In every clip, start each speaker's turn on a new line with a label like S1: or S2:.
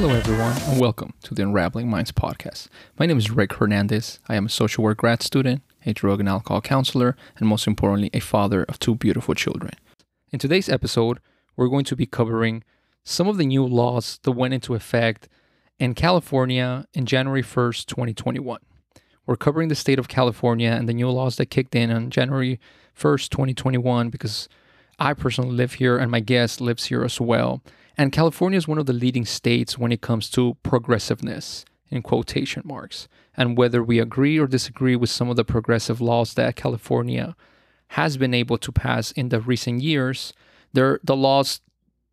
S1: Hello, everyone, and welcome to the Unraveling Minds podcast. My name is Rick Hernandez. I am a social work grad student, a drug and alcohol counselor, and most importantly, a father of two beautiful children. In today's episode, we're going to be covering some of the new laws that went into effect in California in January 1st, 2021. We're covering the state of California and the new laws that kicked in on January 1st, 2021, because I personally live here and my guest lives here as well. And California is one of the leading states when it comes to progressiveness, in quotation marks. And whether we agree or disagree with some of the progressive laws that California has been able to pass in the recent years, there, the laws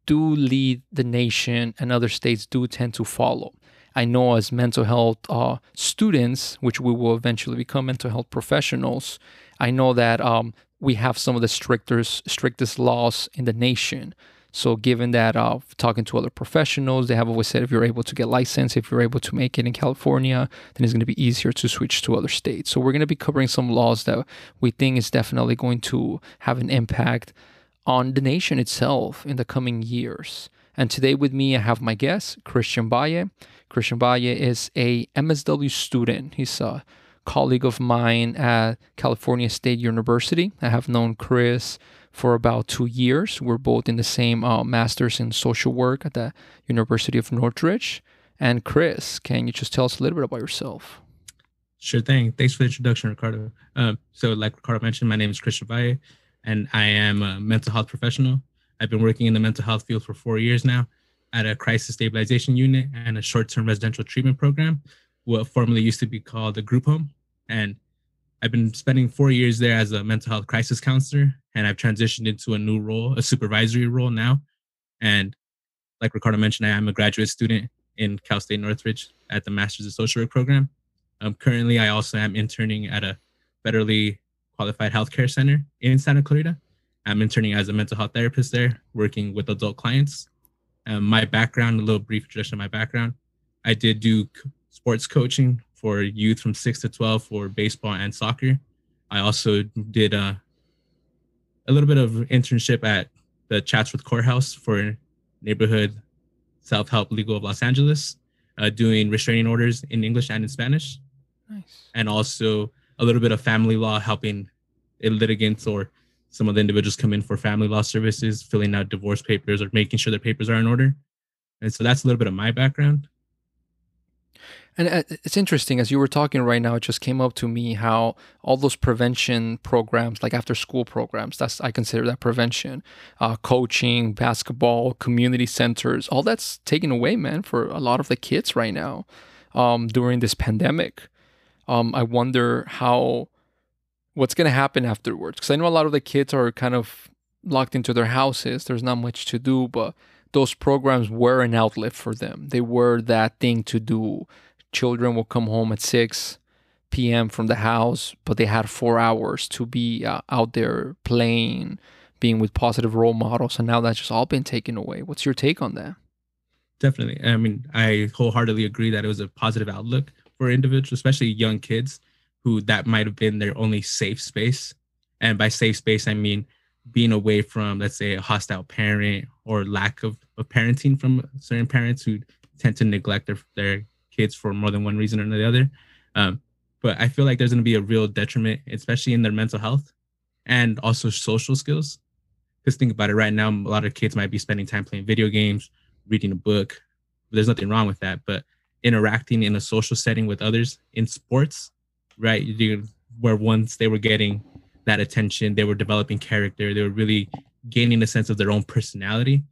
S1: do lead the nation and other states do tend to follow. I know as mental health uh, students, which we will eventually become mental health professionals, I know that um, we have some of the strictest strictest laws in the nation. So, given that, uh, talking to other professionals, they have always said if you're able to get licensed, if you're able to make it in California, then it's going to be easier to switch to other states. So, we're going to be covering some laws that we think is definitely going to have an impact on the nation itself in the coming years. And today with me, I have my guest, Christian Valle. Christian Valle is a MSW student. He's a colleague of mine at California State University. I have known Chris for about two years. We're both in the same uh, master's in social work at the University of Northridge. And Chris, can you just tell us a little bit about yourself?
S2: Sure thing. Thanks for the introduction, Ricardo. Um, so, like Ricardo mentioned, my name is Chris Valle and I am a mental health professional. I've been working in the mental health field for four years now at a crisis stabilization unit and a short term residential treatment program, what formerly used to be called a group home. And I've been spending four years there as a mental health crisis counselor, and I've transitioned into a new role, a supervisory role now. And like Ricardo mentioned, I am a graduate student in Cal State Northridge at the Masters of Social Work program. Um, currently, I also am interning at a federally Qualified Healthcare Center in Santa Clarita. I'm interning as a mental health therapist there, working with adult clients. Um, my background, a little brief introduction of my background. I did do sports coaching for youth from 6 to 12 for baseball and soccer. I also did uh, a little bit of internship at the Chatsworth Courthouse for neighborhood self help legal of Los Angeles, uh, doing restraining orders in English and in Spanish. Nice. And also a little bit of family law, helping litigants or some of the individuals come in for family law services, filling out divorce papers or making sure their papers are in order. And so that's a little bit of my background.
S1: And uh, it's interesting as you were talking right now, it just came up to me how all those prevention programs, like after school programs, that's I consider that prevention, uh, coaching, basketball, community centers, all that's taken away, man, for a lot of the kids right now um, during this pandemic um, I wonder how what's going to happen afterwards because I know a lot of the kids are kind of locked into their houses. There's not much to do, but those programs were an outlet for them. They were that thing to do. Children will come home at 6 p.m. from the house, but they had four hours to be uh, out there playing, being with positive role models. And now that's just all been taken away. What's your take on that?
S2: Definitely. I mean, I wholeheartedly agree that it was a positive outlook for individuals, especially young kids, who that might have been their only safe space. And by safe space, I mean being away from, let's say, a hostile parent or lack of, of parenting from certain parents who tend to neglect their, their kids for more than one reason or the other. Um, but I feel like there's going to be a real detriment, especially in their mental health and also social skills. Because think about it right now, a lot of kids might be spending time playing video games, reading a book. There's nothing wrong with that. But interacting in a social setting with others in sports, right? Where once they were getting that attention, they were developing character, they were really gaining a sense of their own personality.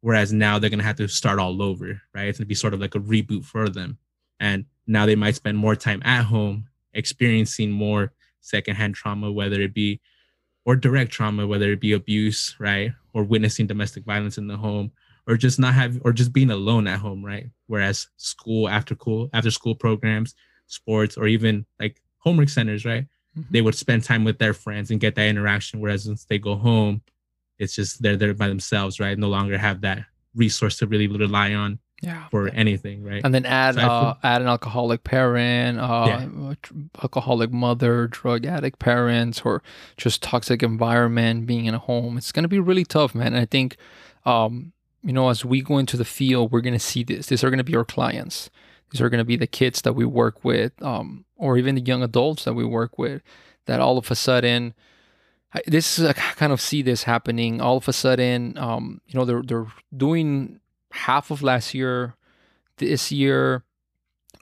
S2: Whereas now they're gonna have to start all over, right? It's gonna be sort of like a reboot for them. And now they might spend more time at home experiencing more secondhand trauma, whether it be or direct trauma, whether it be abuse, right? Or witnessing domestic violence in the home, or just not have or just being alone at home right whereas school after school after school programs sports or even like homework centers right mm-hmm. they would spend time with their friends and get that interaction whereas once they go home it's just they're there by themselves right no longer have that resource to really rely on yeah. for anything, right?
S1: And then add so uh, add an alcoholic parent, uh, yeah. alcoholic mother, drug addict parents, or just toxic environment being in a home. It's gonna be really tough, man. And I think um, you know, as we go into the field, we're going to see this. These are going to be our clients. These are going to be the kids that we work with, um, or even the young adults that we work with. That all of a sudden, I, this is I kind of see this happening. All of a sudden, um, you know, they're they're doing half of last year, this year,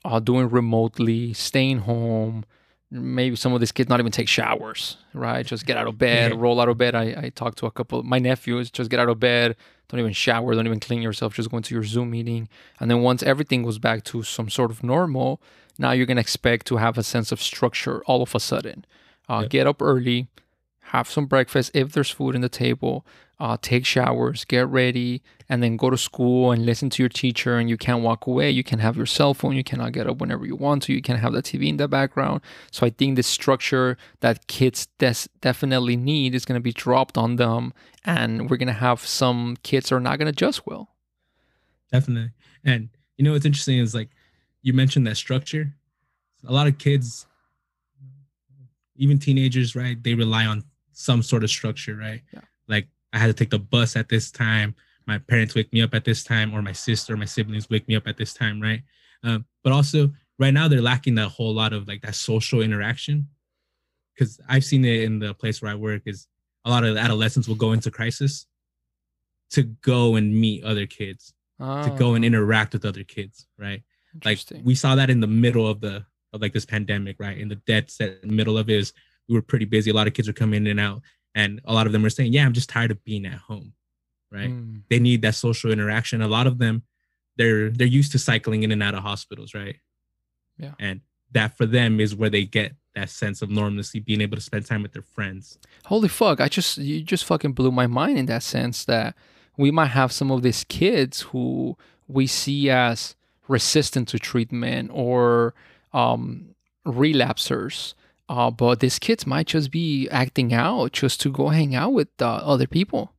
S1: uh, doing remotely, staying home. Maybe some of these kids not even take showers, right? Just get out of bed,
S2: Yeah.
S1: roll out of bed. I, I talked to a couple. My nephews just get out of bed, don't even shower, don't even clean yourself, just go into your Zoom meeting. And then once everything goes back to some sort of normal, now you're gonna expect to have a sense of structure all of a sudden. Uh,
S2: Yep.
S1: Get up early, have some breakfast if there's food in the table, uh, take showers, get ready, and then go to school and listen to your teacher. And you can't walk away. You can have your cell phone. You cannot get up whenever you want to. You can have the TV in the background. So I think the structure that kids des- definitely need is going to be dropped on them, and we're going to have some kids are not going to adjust well.
S2: definitely. And you know what's interesting is like you mentioned that structure. A lot of kids, even teenagers, right? They rely on some sort of structure, right?
S1: Yeah.
S2: Like I had to take the bus at this time. My parents wake me up at this time, or my sister, my siblings wake me up at this time, right? Um, but also, right now they're lacking that whole lot of like that social interaction. Because I've seen it in the place where I work, is a lot of adolescents will go into crisis to go and meet other kids to go and interact with other kids, right? Like we saw that in the middle of the of like this pandemic, right? In the dead set middle of it is we were pretty busy. A lot of kids were coming in and out, and a lot of them were saying, "Yeah, I'm just tired of being at home." Right?
S1: Mm,
S2: They need that social interaction. A lot of them, they're they're used to cycling in and out of hospitals, right?
S1: Yeah.
S2: And that for them is where they get that sense of normalcy, being able to spend time with their friends.
S1: Holy fuck! I just you just fucking blew my mind in that sense that we might have some of these kids who we see as resistant to treatment or um, relapsers. Uh, but these kids might just be acting out just to go hang out with uh, other people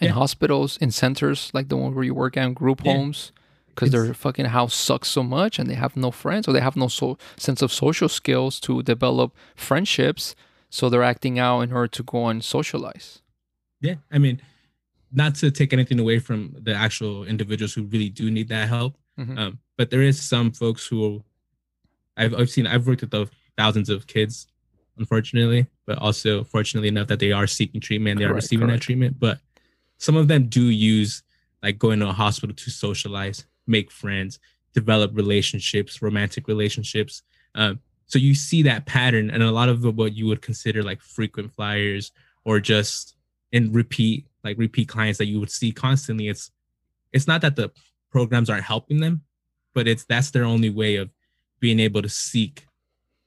S1: in
S2: Yeah.
S1: hospitals, in centers like the one where you work at, in group
S2: Yeah.
S1: homes, because their fucking house sucks so much and they have no friends or they have no so- sense of social skills to develop friendships. So they're acting out in order to go and socialize.
S2: Yeah, I mean, not to take anything away from the actual individuals who really do need that help,
S1: Mhm.
S2: um, but there is some folks who I've I've seen. I've worked with the thousands of kids, unfortunately, but also fortunately enough that they are seeking treatment, they are receiving
S1: correct.
S2: that treatment. But some of them do use like going to a hospital to socialize, make friends, develop relationships, romantic relationships. Um, so you see that pattern, and a lot of what you would consider like frequent flyers or just in repeat like repeat clients that you would see constantly. It's it's not that the programs aren't helping them, but it's that's their only way of being able to seek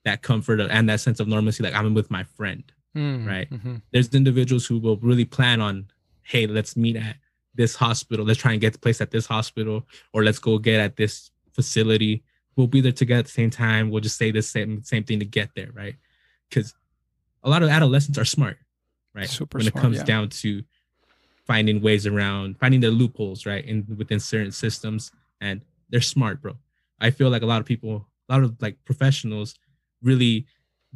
S2: that comfort and that sense of normalcy. Like I'm with my friend.
S1: Mm,
S2: Right.
S1: mhm.
S2: There's individuals who will really plan on, hey, let's meet at this hospital. Let's try and get the place at this hospital, or let's go get at this facility. We'll be there together at the same time. We'll just say the same same thing to get there, right? Because a lot of adolescents are smart, right?
S1: Super
S2: when
S1: smart,
S2: it comes
S1: yeah.
S2: down to finding ways around, finding the loopholes, right, in within certain systems, and they're smart, bro. I feel like a lot of people, a lot of like professionals, really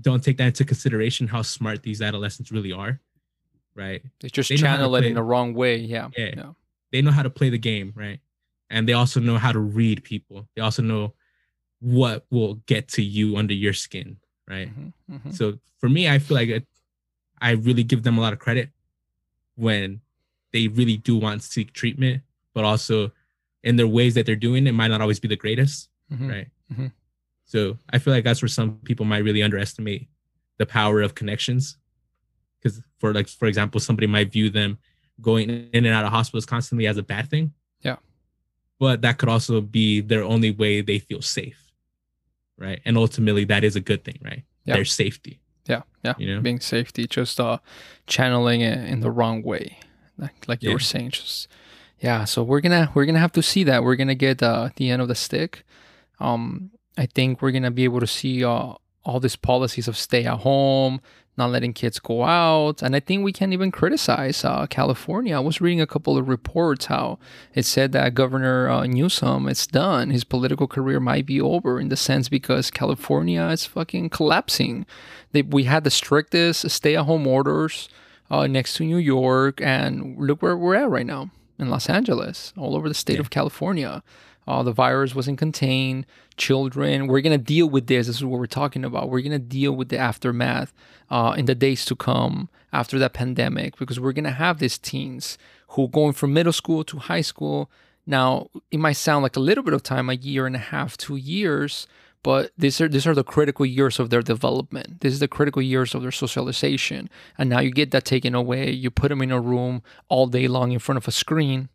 S2: don't take that into consideration how smart these adolescents really are, right?
S1: They just
S2: They know how to
S1: channel it in the wrong way. Yeah.
S2: Yeah.
S1: yeah.
S2: They know how to play the game, right? And they also know how to read people. They also know what will get to you under your skin, right?
S1: Mhm, mhm.
S2: So for me, I feel like it, I really give them a lot of credit when they really do want to seek treatment, but also in their ways that they're doing it might not always be the greatest,
S1: Mhm.
S2: right? So I feel like that's where some people might really underestimate the power of connections. Because for like for example, somebody might view them going in and out of hospitals constantly as a bad thing.
S1: Yeah.
S2: But that could also be their only way they feel safe. Right. And ultimately that is a good thing, right?
S1: Yeah.
S2: Their safety.
S1: Yeah. Yeah.
S2: You know?
S1: Being safety, just uh, channeling it in the wrong way, like, like you
S2: Yeah.
S1: were saying. Just yeah. So we're gonna we're gonna have to see that. We're gonna get uh, the end of the stick. Um, I think we're gonna be able to see uh, all these policies of stay at home, not letting kids go out, and I think we can even criticize uh, California. I was reading a couple of reports how it said that Governor uh, Newsom is done. His political career might be over in the sense because California is fucking collapsing. They, we had the strictest stay-at-home orders uh, next to New York, and look where we're at right now. in Los Angeles, all over the state
S2: Yeah.
S1: of California. Uh, the virus wasn't contained. Children, we're gonna deal with this. This is what we're talking about. We're gonna deal with the aftermath uh, in the days to come after that pandemic because we're gonna have these teens who are going from middle school to high school. Now, it might sound like a little bit of time, a year and a half, two years, but these are these are the critical years of their development. This is the critical years of their socialization. And now you get that taken away. You put them in a room all day long in front of a screen.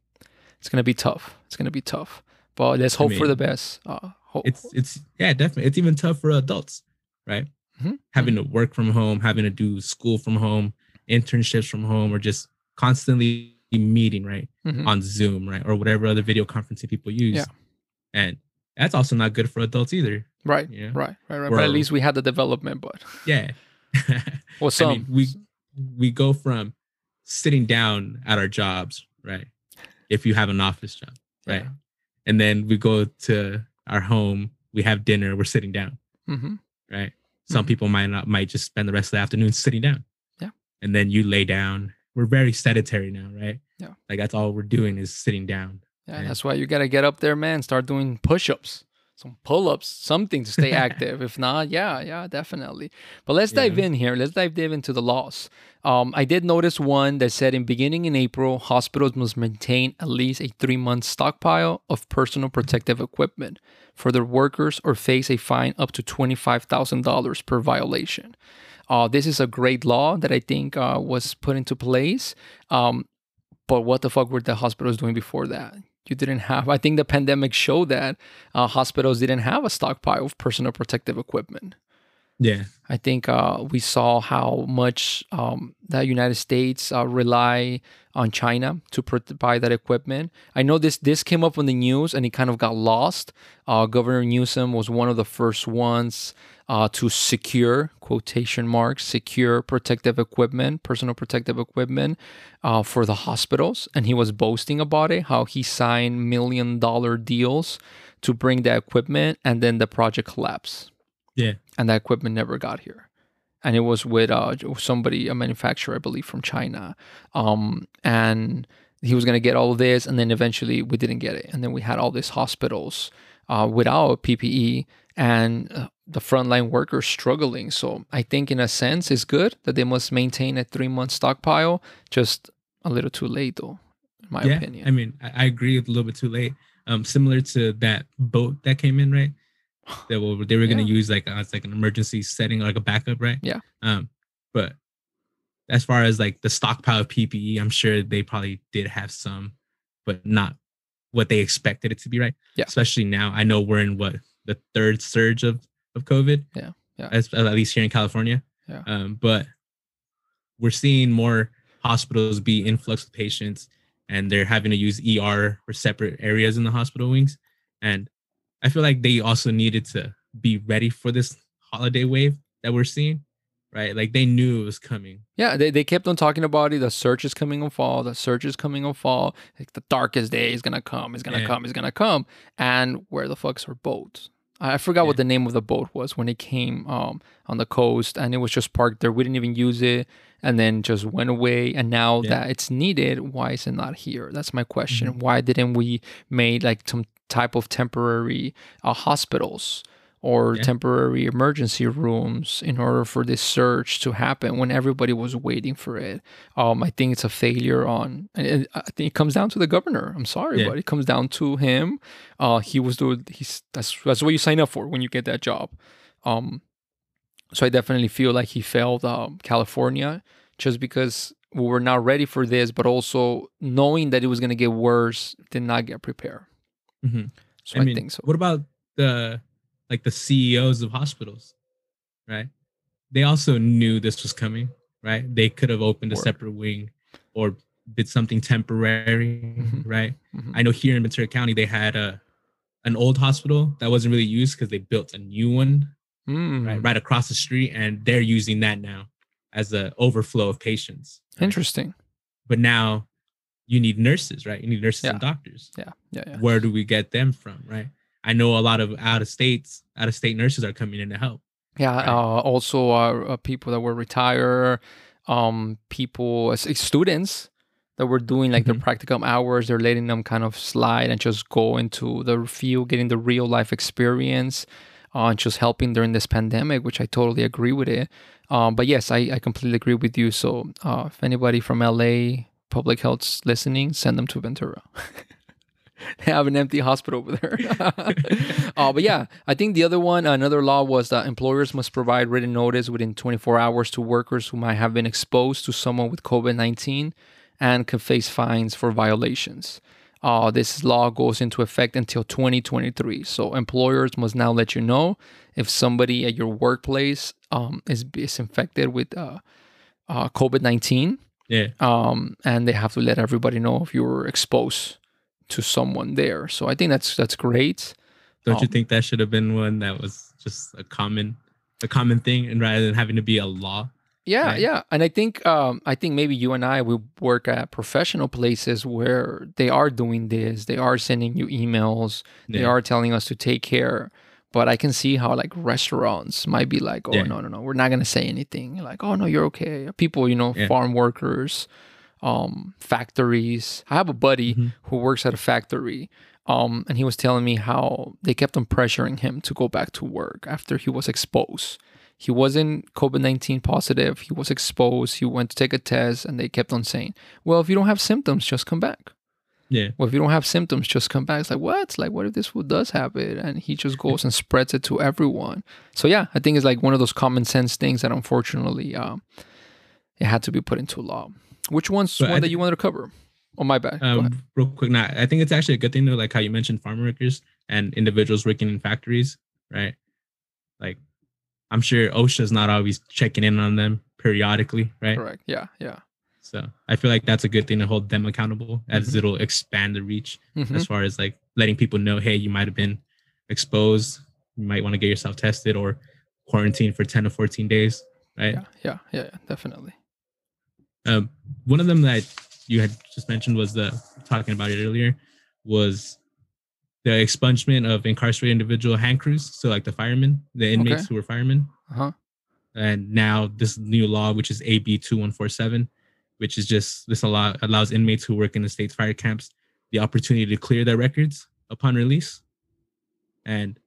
S1: It's gonna be tough. It's gonna be tough. But let's hope for
S2: mean,
S1: the best. Uh, hope,
S2: It's it's yeah, definitely. It's even tough for adults, right?
S1: Mhm.
S2: Having to work from home, having to do school from home, internships from home, or just constantly meeting, right?
S1: Mhm.
S2: On Zoom, right? Or whatever other video conferencing people use.
S1: Yeah.
S2: And that's also not good for adults either.
S1: right,
S2: yeah.
S1: right, right, right. But at least we had the development. But
S2: Yeah.
S1: well,
S2: I
S1: some
S2: mean, we we go from sitting down at our jobs, right? If you have an office job, right?
S1: Yeah.
S2: And then we go to our home, we have dinner, we're sitting down,
S1: Mhm.
S2: right? Some
S1: Mhm.
S2: people might not might just spend the rest of the afternoon sitting down.
S1: Yeah.
S2: And then you lay down. We're very sedentary now, right?
S1: Yeah.
S2: Like that's all we're doing is sitting down.
S1: Yeah,
S2: Right.
S1: that's why you gotta get up there, man. Start doing push-ups, some pull-ups, something to stay active. if not, yeah, yeah, definitely. But let's dive in here. Let's dive deep into the laws. Um, I did notice one that said in beginning in April, hospitals must maintain at least a three-month stockpile of personal protective equipment for their workers or face a fine up to twenty-five thousand dollars per violation. Uh, this is a great law that I think uh, was put into place. Um, but what the fuck were the hospitals doing before that? You didn't have. I think the pandemic showed that uh, hospitals didn't have a stockpile of personal protective equipment.
S2: Yeah.
S1: I think uh, we saw how much um, the United States uh, rely on China to provide that equipment. I know this this came up on the news and it kind of got lost. Uh, Governor Newsom was one of the first ones uh, to secure quotation marks secure protective equipment, personal protective equipment uh, for the hospitals, and he was boasting about it, how he signed million dollar deals to bring the equipment, and then the project collapsed
S2: Yeah.
S1: and that equipment never got here. And it was with uh, somebody, a manufacturer, I believe, from China. Um, and he was going to get all of this, and then eventually we didn't get it. And then we had all these hospitals uh, without PPE and uh, the frontline workers struggling. So I think, in a sense, it's good that they must maintain a three month stockpile. Just a little too late, though, in my
S2: yeah.
S1: opinion.
S2: I mean, I, agree it's a little bit too late. Um, similar to that boat that came in, right? That were, they were gonna
S1: Yeah.
S2: use like as like an emergency setting, like a backup, right?
S1: Yeah.
S2: Um, but as far as like the stockpile of PPE, I'm sure they probably did have some, but not what they expected it to be, right?
S1: Yeah.
S2: Especially now, I know we're in what the third surge of of COVID.
S1: Yeah, yeah.
S2: As, at least here in California.
S1: Yeah.
S2: Um, but we're seeing more hospitals be influx of patients and they're having to use ER for separate areas in the hospital wings. And I feel like they also needed to be ready for this holiday wave that we're seeing, right? Like they knew it was coming.
S1: Yeah, they, they kept on talking about it. The search is coming on fall. The search is coming on fall. Like the darkest day is gonna come. Is gonna
S2: Yeah.
S1: come. Is gonna come. And where the fuck's our boat? I forgot what the name of the boat was when it came um, on the coast, and it was just parked there. We didn't even use it, and then just went away. And now
S2: Yeah.
S1: that it's needed, why is it not here? That's my question.
S2: Mm-hmm.
S1: Why didn't we made like some type of temporary uh, hospitals? Or
S2: Yeah.
S1: temporary emergency rooms in order for this surge to happen when everybody was waiting for it. Um, I think it's a failure on. and it- I think it comes down to the governor. I'm sorry,
S2: Yeah.
S1: but it comes down to him. Uh, he was doing. He's that's that's what you sign up for when you get that job. Um, so I definitely feel like he failed um, California just because we were not ready for this, but also knowing that it was going to get worse, did not get prepared.
S2: Mhm.
S1: So I,
S2: I mean,
S1: think so.
S2: what about the like the CEOs of hospitals, right? They also knew this was coming, right? They could have opened a separate wing or did something temporary,
S1: Mhm.
S2: right?
S1: Mhm.
S2: I know here in Ventura County they had a an old hospital that wasn't really used because they built a new one
S1: Mm,
S2: right right across the street, and they're using that now as a overflow of patients. right?
S1: Interesting.
S2: But now you need nurses, right? You need nurses and doctors
S1: Yeah, yeah, yeah.
S2: where do we get them from right i know a lot of out of states out of state nurses are coming in to help
S1: Yeah,
S2: Right.
S1: uh, also uh, uh, people that were retired, um, people, as students, that were doing like
S2: Mhm.
S1: their practicum hours. They're letting them kind of slide and just go into the field, getting the real life experience, uh, and just helping during this pandemic, which I totally agree with it. Um, but yes, I, I completely agree with you. So uh, if anybody from LA public health's listening, send them to Ventura. they have an empty hospital over there. uh, but yeah, I think the other one, another law was that employers must provide written notice within 24 hours to workers who might have been exposed to someone with COVID 19 and can face fines for violations. Uh, this law goes into effect until 2023. So employers must now let you know if somebody at your workplace um, is, is infected with uh, uh, COVID 19
S2: Yeah.
S1: um, and they have to let everybody know if you were exposed to someone there. So I think that's that's great.
S2: Don't you
S1: Um,
S2: think that should have been one that was just a common, a common thing, and rather than having to be a law?
S1: Yeah,
S2: Right.
S1: yeah, and I think um, I think maybe you and I we work at professional places where they are doing this. They are sending you emails. They are telling us to take care. But I can see how like restaurants might be like, oh
S2: Yeah.
S1: no no no, we're not gonna say anything. Like oh no, you're okay. People, you know,
S2: Yeah.
S1: farm workers, um, factories. I have a buddy
S2: Mhm.
S1: who works at a factory. Um, and he was telling me how they kept on pressuring him to go back to work after he was exposed. He wasn't COVID 19 positive. He was exposed. He went to take a test, and they kept on saying, Well, if you don't have symptoms, just come back.
S2: Yeah.
S1: Well, if you don't have symptoms, just come back. It's like, what? Like, what if this does have it? And he just goes and spreads it to everyone. So, yeah, I think it's like one of those common sense things that unfortunately um, it had to be put into law. Which one's
S2: But
S1: one
S2: I
S1: that you wanted to cover? Oh, my bad. Ahead.
S2: Um, real quick, now I think it's actually a good thing though, like how you mentioned farm workers and individuals working in factories, right? Like, I'm sure OSHA's not always checking in on them periodically, right?
S1: Correct. Yeah, yeah.
S2: So I feel like that's a good thing to hold them accountable, as
S1: Mhm.
S2: it'll expand the reach
S1: Mhm.
S2: as far as like letting people know, hey, you might have been exposed, you might want to get yourself tested or quarantine for 10 to 14 days, right?
S1: Yeah, yeah, yeah, yeah, definitely.
S2: Um, one of them that you had just mentioned was the talking about it earlier was the expungement of incarcerated individual hand crews. So like the firemen, the inmates
S1: Okay.
S2: who were firemen.
S1: Uh-huh.
S2: And now this new law, which is AB 2147, which is just this allow, allows inmates who work in the state's fire camps the opportunity to clear their records upon release. And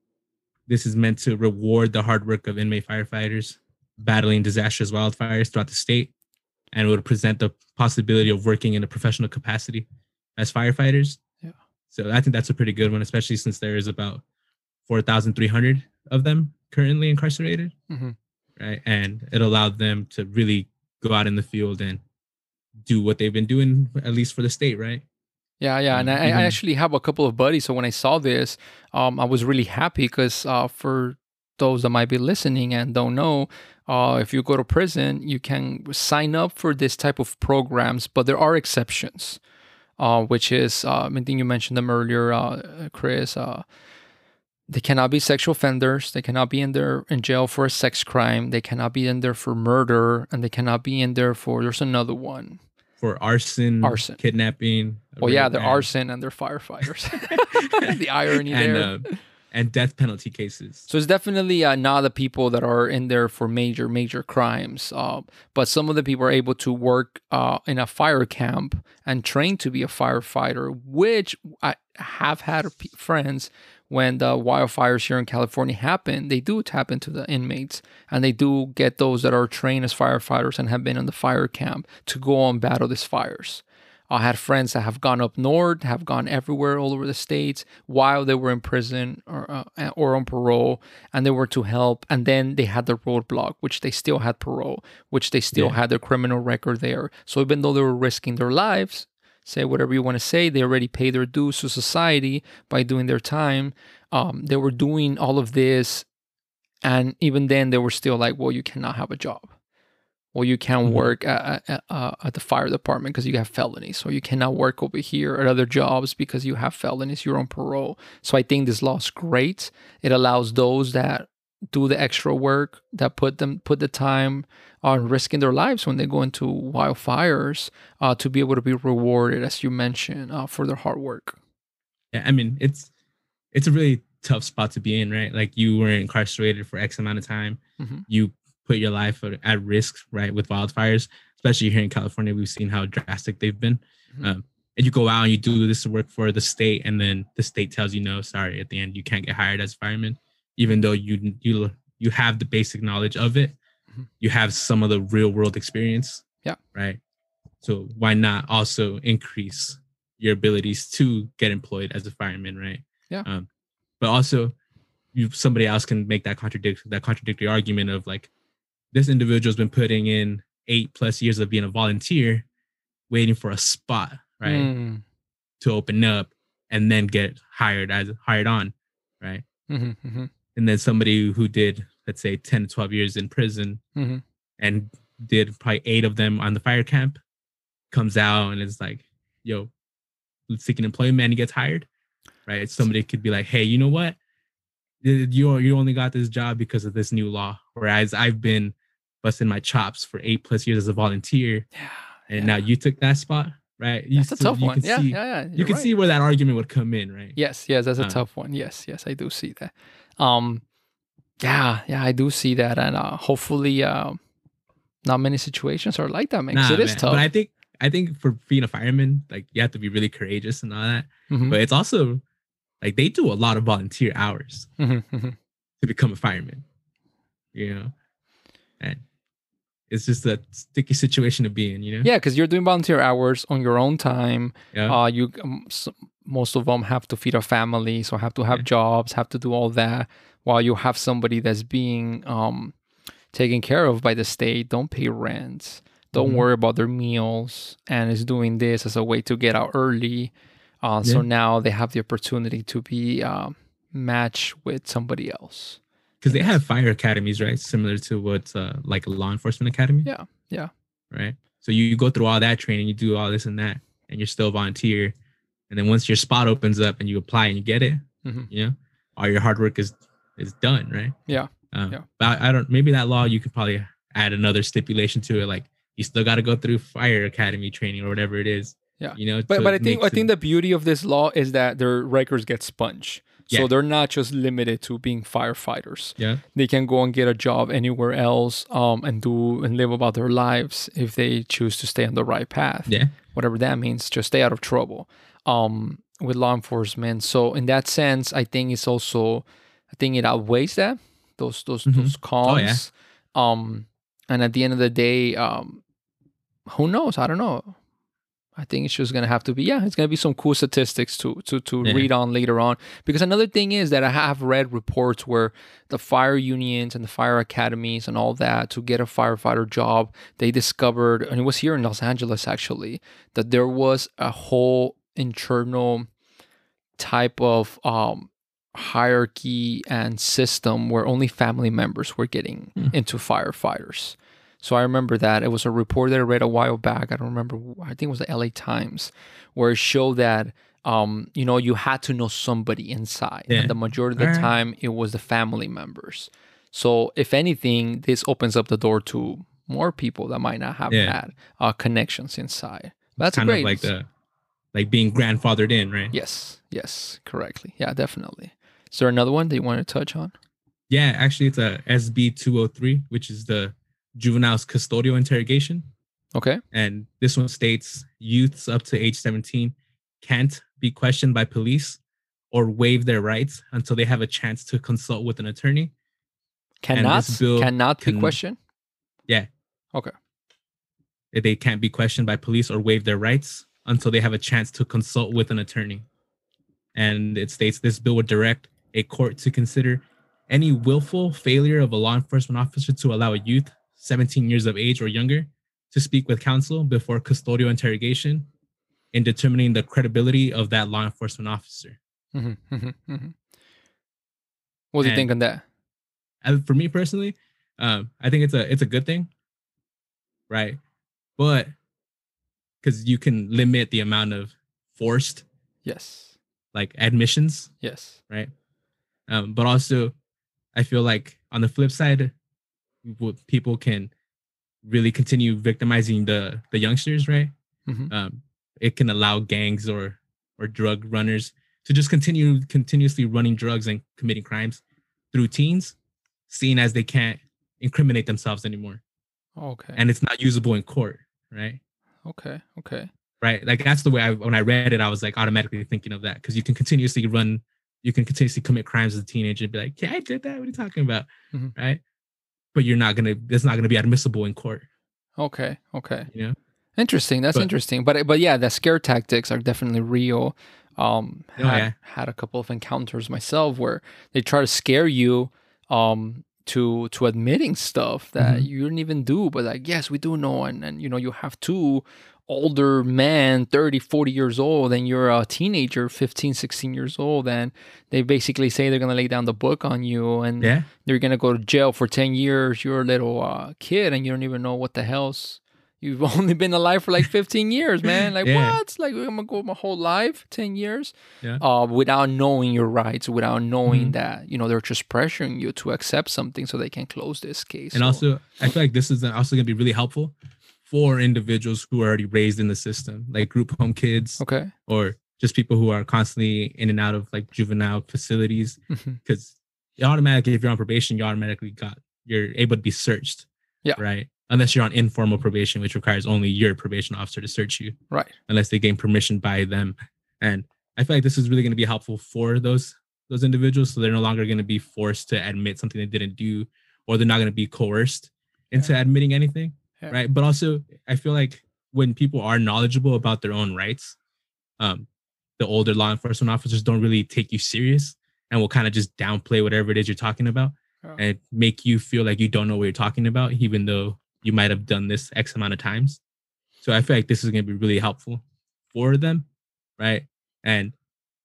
S2: this is meant to reward the hard work of inmate firefighters battling disastrous wildfires throughout the state and would present the possibility of working in a professional capacity as firefighters.
S1: Yeah.
S2: So I think that's a pretty good one, especially since there is about 4,300 of them currently incarcerated.
S1: Mhm.
S2: Right. And it allowed them to really go out in the field and do what they've been doing, at least for the state. Right.
S1: Yeah, yeah, and
S2: Um,
S1: I, I actually have a couple of buddies. So when I saw this, um, I was really happy because uh, for those that might be listening and don't know, uh, if you go to prison, you can sign up for this type of programs, but there are exceptions, uh, which is uh, I think you mentioned them earlier, uh, Chris. Uh, they cannot be sexual offenders. They cannot be in there in jail for a sex crime. They cannot be in there for murder, and they cannot be in there for. There's another one.
S2: For arson,
S1: Arson.
S2: kidnapping.
S1: Well, yeah, they're arson and they're firefighters. the irony
S2: and,
S1: there.
S2: And death penalty cases.
S1: So it's definitely uh, not the people that are in there for major, major crimes. Uh, but some of the people are able to work uh, in a fire camp and train to be a firefighter, which I have had friends when the wildfires here in California happen, they do tap into the inmates and they do get those that are trained as firefighters and have been in the fire camp to go and battle these fires. I had friends that have gone up north, have gone everywhere all over the states while they were in prison or uh, or on parole, and they were to help. And then they had the roadblock, which they still had parole, which they still
S2: Yeah.
S1: had their criminal record there. So even though they were risking their lives, say whatever you want to say, they already paid their dues to society by doing their time. Um, they were doing all of this, and even then they were still like, "Well, you cannot have a job." Well, you can't
S2: Mhm.
S1: work at, at, at the fire department because you have felonies. So you cannot work over here at other jobs because you have felonies. You're on parole. So I think this law is great. It allows those that do the extra work, that put them put the time on risking their lives when they go into wildfires, uh, to be able to be rewarded, as you mentioned, uh, for their hard work.
S2: Yeah, I mean, it's it's a really tough spot to be in, right? Like you were incarcerated for X amount of time.
S1: Mhm.
S2: You put your life at, risk, right? With wildfires, especially here in California, we've seen how drastic they've been.
S1: Mhm.
S2: Um, and you go out and you do this work for the state, and then the state tells you, no, sorry, at the end you can't get hired as a fireman, even though you you you have the basic knowledge of it,
S1: Mhm.
S2: you have some of the real world experience.
S1: Yeah.
S2: Right. So why not also increase your abilities to get employed as a fireman, right?
S1: Yeah.
S2: Um, but also, you somebody else can make that contradict that contradictory argument of like, this individual's been putting in eight plus years of being a volunteer, waiting for a spot, right,
S1: Mm.
S2: to open up, and then get hired as hired on, right?
S1: Mhm, mhm,
S2: And then somebody who did, let's say, ten to twelve years in prison
S1: mhm.
S2: and did probably eight of them on the fire camp, comes out and is like, yo, seeking employment and he gets hired, right? Somebody could be like, hey, you know what? You you only got this job because of this new law, whereas I've been busting my chops for eight plus years as a volunteer,
S1: Yeah.
S2: and
S1: yeah.
S2: now you took that spot, right? You,
S1: That's a tough one.
S2: can
S1: Yeah,
S2: see-
S1: yeah, yeah.
S2: You can
S1: right.
S2: see where that argument would come in, right?
S1: Yes, yes, that's a
S2: Uh,
S1: tough one. Yes, yes, I do see that. Um, yeah, yeah, I do see that, and uh, hopefully, uh, not many situations are like that, man.
S2: Nah,
S1: it is
S2: man.
S1: tough.
S2: But I think I think for being a fireman, like you have to be really courageous and all that.
S1: Mhm,
S2: But it's also like they do a lot of volunteer hours
S1: mhm, mhm.
S2: to become a fireman. You know, it's just a sticky situation to be in. You know.
S1: Yeah, because you're doing volunteer hours on your own time.
S2: Yeah.
S1: Uh, you um, most of them have to feed a family, so have to have
S2: Yeah.
S1: jobs, have to do all that. While you have somebody that's being um taken care of by the state, don't pay rent, don't
S2: Mhm.
S1: worry about their meals, and is doing this as a way to get out early. Uh, So now they have the opportunity to be uh, matched with somebody else.
S2: Because they have fire academies, right? Similar to what uh, like a law enforcement academy.
S1: Yeah, yeah.
S2: Right. So you, you go through all that training, you do all this and that, and you're still a volunteer. And then once your spot opens up and you apply and you get it,
S1: Mhm.
S2: you know, all your hard work is is done, right?
S1: Yeah,
S2: Um,
S1: yeah.
S2: But I, I don't. Maybe that law you could probably add another stipulation to it, like you still got to go through fire academy training or whatever it is.
S1: Yeah.
S2: You know.
S1: But but I think I think the beauty of this law is that their records get sponged. So they're not just limited to being firefighters.
S2: yeah.
S1: They can go and get a job anywhere else um, and do and live about their lives if they choose to stay on the right path.
S2: Yeah.
S1: Whatever that means, just stay out of trouble um, with law enforcement. So in that sense, I think it's also I think it outweighs that those those
S2: Mhm.
S1: those cons.
S2: Oh, yeah.
S1: Um, and at the end of the day, um, who knows? I don't know. I think it's just gonna have to be yeah. It's gonna be some cool statistics to to to
S2: Yeah.
S1: read on later on. Because another thing is that I have read reports where the fire unions and the fire academies and all that to get a firefighter job, they discovered, and it was here in Los Angeles actually, that there was a whole internal type of um, hierarchy and system where only family members were getting
S2: Hmm.
S1: into firefighters. So I remember that it was a report that I read a while back. I don't remember. I think it was the LA Times, where it showed that um, you know you had to know somebody inside,
S2: Yeah.
S1: and the majority of the time it was the family members. So if anything, this opens up the door to more people that might not have
S2: Yeah.
S1: had uh, connections inside. That's
S2: kind
S1: great.
S2: of like the like being grandfathered in, right?
S1: Yes, yes, correctly. Yeah, definitely. Is there another one that you want to touch on?
S2: Yeah, actually, it's a SB 203, which is the juvenile's custodial interrogation.
S1: Okay.
S2: And this one states youths up to age 17 can't be questioned by police or waive their rights until they have a chance to consult with an attorney.
S1: Cannot cannot be questioned.
S2: Yeah.
S1: Okay.
S2: They can't be questioned by police or waive their rights until they have a chance to consult with an attorney. And it states this bill would direct a court to consider any willful failure of a law enforcement officer to allow a youth 17 years of age or younger to speak with counsel before custodial interrogation in determining the credibility of that law enforcement officer.
S1: Mhm, mhm, mhm. What do you think on that?
S2: For me personally, um, I think it's a it's a good thing, right? But because you can limit the amount of forced
S1: Yes.
S2: like admissions,
S1: Yes.
S2: right? Um, but also, I feel like on the flip side, people can really continue victimizing the the youngsters, right?
S1: Mhm.
S2: Um, it can allow gangs or or drug runners to just continue continuously running drugs and committing crimes through teens, seeing as they can't incriminate themselves anymore,
S1: Okay.
S2: and it's not usable in court, right?
S1: okay. Okay.
S2: Right, like that's the way I when I read it, I was like automatically thinking of that because you can continuously run, you can continuously commit crimes as a teenager and be like, yeah, I did that. What are you talking about,
S1: Mhm.
S2: right? But you're not gonna, it's not gonna be admissible in court,
S1: Okay. Okay.
S2: you know.
S1: Interesting. That's
S2: But-
S1: interesting. But but yeah, the scare tactics are definitely real. Um,
S2: Oh,
S1: had,
S2: yeah.
S1: had a couple of encounters myself where they try to scare you um to to admitting stuff that
S2: Mhm.
S1: you didn't even do but like yes we do know and and you know you have two older man 30 40 years old and you're a teenager 15 16 years old and they basically say they're going to lay down the book on you and
S2: Yeah,
S1: you're gonna go to jail for 10 years you're a little uh, kid and you don't even know what the hell's you've only been alive for like 15 years man like
S2: Yeah.
S1: what like i'm gonna go my whole life 10 years
S2: Yeah.
S1: uh, without knowing your rights without knowing
S2: Mhm.
S1: that you know they're just pressuring you to accept something so they can close this case
S2: and
S1: So-
S2: also I feel like this is also gonna be really helpful for individuals who are already raised in the system, like group home kids
S1: okay
S2: or just people who are constantly in and out of like juvenile facilities.
S1: Mm-hmm.
S2: Because automatically, if you're on probation, you automatically got you're able to be searched.
S1: Yeah.
S2: Right. Unless you're on informal probation, which requires only your probation officer to search you,
S1: right
S2: unless they gain permission by them. And I feel like this is really going to be helpful for those those individuals, so they're no longer going to be forced to admit something they didn't do, or they're not going to be coerced into admitting anything.
S1: Yeah.
S2: Right. But also, I feel like when people are knowledgeable about their own rights, um, the older law enforcement officers don't really take you serious and will kind of just downplay whatever it is you're talking about
S1: Yeah.
S2: and make you feel like you don't know what you're talking about, even though you might have done this X amount of times. So I feel like this is going to be really helpful for them, right? And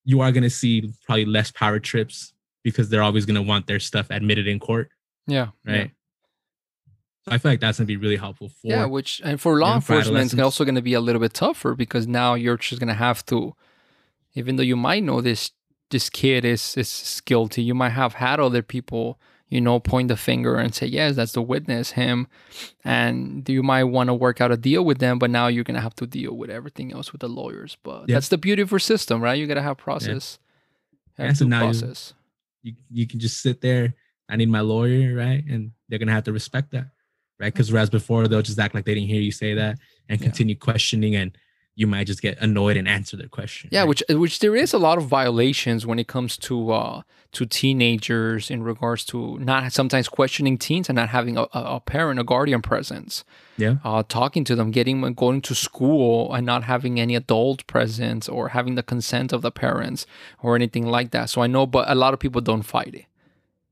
S2: you are going to see probably less power trips because they're always going to want their stuff admitted in court,
S1: yeah.
S2: right? I feel like that's going to be really helpful for
S1: yeah which and for law enforcement it's also going to be a little bit tougher because now you're just going to have to even though you might know this this kid is is guilty you might have had other people you know point the finger and say yes that's the witness him and you might want to work out a deal with them but now you're going to have to deal with everything else with the lawyers but
S2: Yeah.
S1: that's the beauty of our system right you got to have process
S2: Yeah,
S1: have
S2: so now you- you, you can just sit there. I need my lawyer, right? And they're gonna have to respect that, right? Because whereas before they'll just act like they didn't hear you say that and
S1: Yeah.
S2: continue questioning, and you might just get annoyed and answer their question.
S1: Yeah,
S2: right?
S1: which which there is a lot of violations when it comes to uh to teenagers in regards to not sometimes questioning teens and not having a, a a parent, a guardian presence.
S2: Yeah.
S1: Uh, talking to them, getting going to school and not having any adult presence or having the consent of the parents or anything like that. So I know, but a lot of people don't fight it.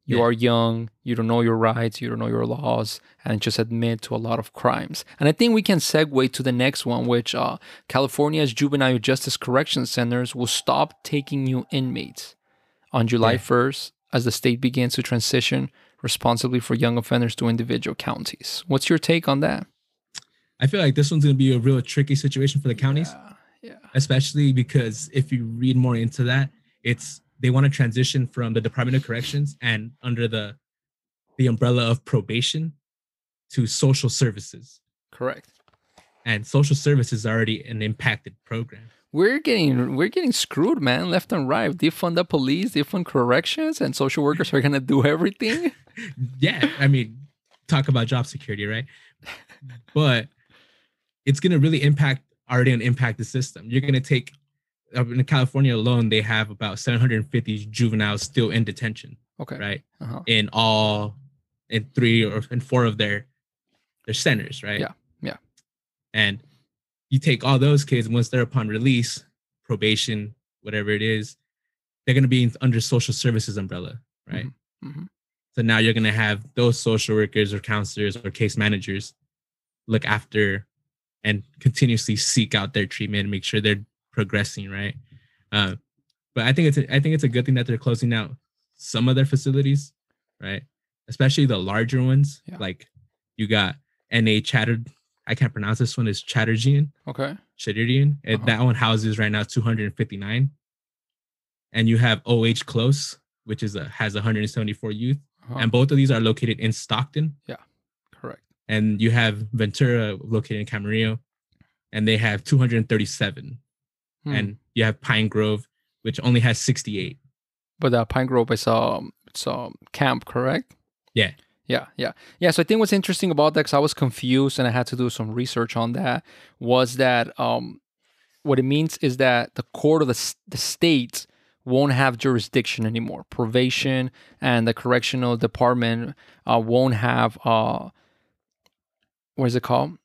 S1: You
S2: Yeah.
S1: are young, you don't know your rights, you don't know your laws, and just admit to a lot of crimes. And I think we can segue to the next one, which uh, California's juvenile justice correction centers will stop taking new inmates on July
S2: Yeah.
S1: 1st as the state begins to transition responsibly for young offenders to individual counties. What's your take on that?
S2: I feel like this one's gonna be a real tricky situation for the counties,
S1: Yeah, yeah.
S2: especially because if you read more into that, it's they want to transition from the Department of Corrections and under the the umbrella of probation to social services.
S1: Correct.
S2: And social services is already an impacted program.
S1: We're getting we're getting screwed, man, left and right. Defund the police, defund corrections, and social workers are gonna do everything.
S2: yeah, I mean, talk about job security, right? But it's going to really impact already an impact the system. You're going to take in California alone, they have about 750 juveniles still in detention,
S1: Okay.
S2: right?
S1: Uh-huh.
S2: In all, in three or in four of their their centers, right?
S1: Yeah, yeah.
S2: And you take all those kids once they're upon release, probation, whatever it is, they're going to be under social services umbrella, right?
S1: hmm
S2: So now you're gonna have those social workers or counselors or case managers look after and continuously seek out their treatment and make sure they're progressing, right? Uh, but I think it's a, I think it's a good thing that they're closing out some of their facilities, right? Especially the larger ones.
S1: Yeah.
S2: Like you got NA Chatter. I can't pronounce this one. Is Chaderjian,
S1: Okay.
S2: Chaderjian.
S1: Uh-huh.
S2: That one houses right now 259. And you have OH Close, which is a has 174 youth
S1: Uh-huh.
S2: and both of these are located in Stockton.
S1: Yeah, correct.
S2: And you have Ventura located in Camarillo, and they have 237.
S1: Hmm.
S2: And you have Pine Grove, which only has 68.
S1: But uh, Pine Grove is um it's um camp, correct?
S2: Yeah.
S1: Yeah, yeah, yeah. So I think what's interesting about that, because I was confused and I had to do some research on that, was that um, what it means is that the court of the, the state won't have jurisdiction anymore. Probation and the correctional department uh, won't have uh, what is it called?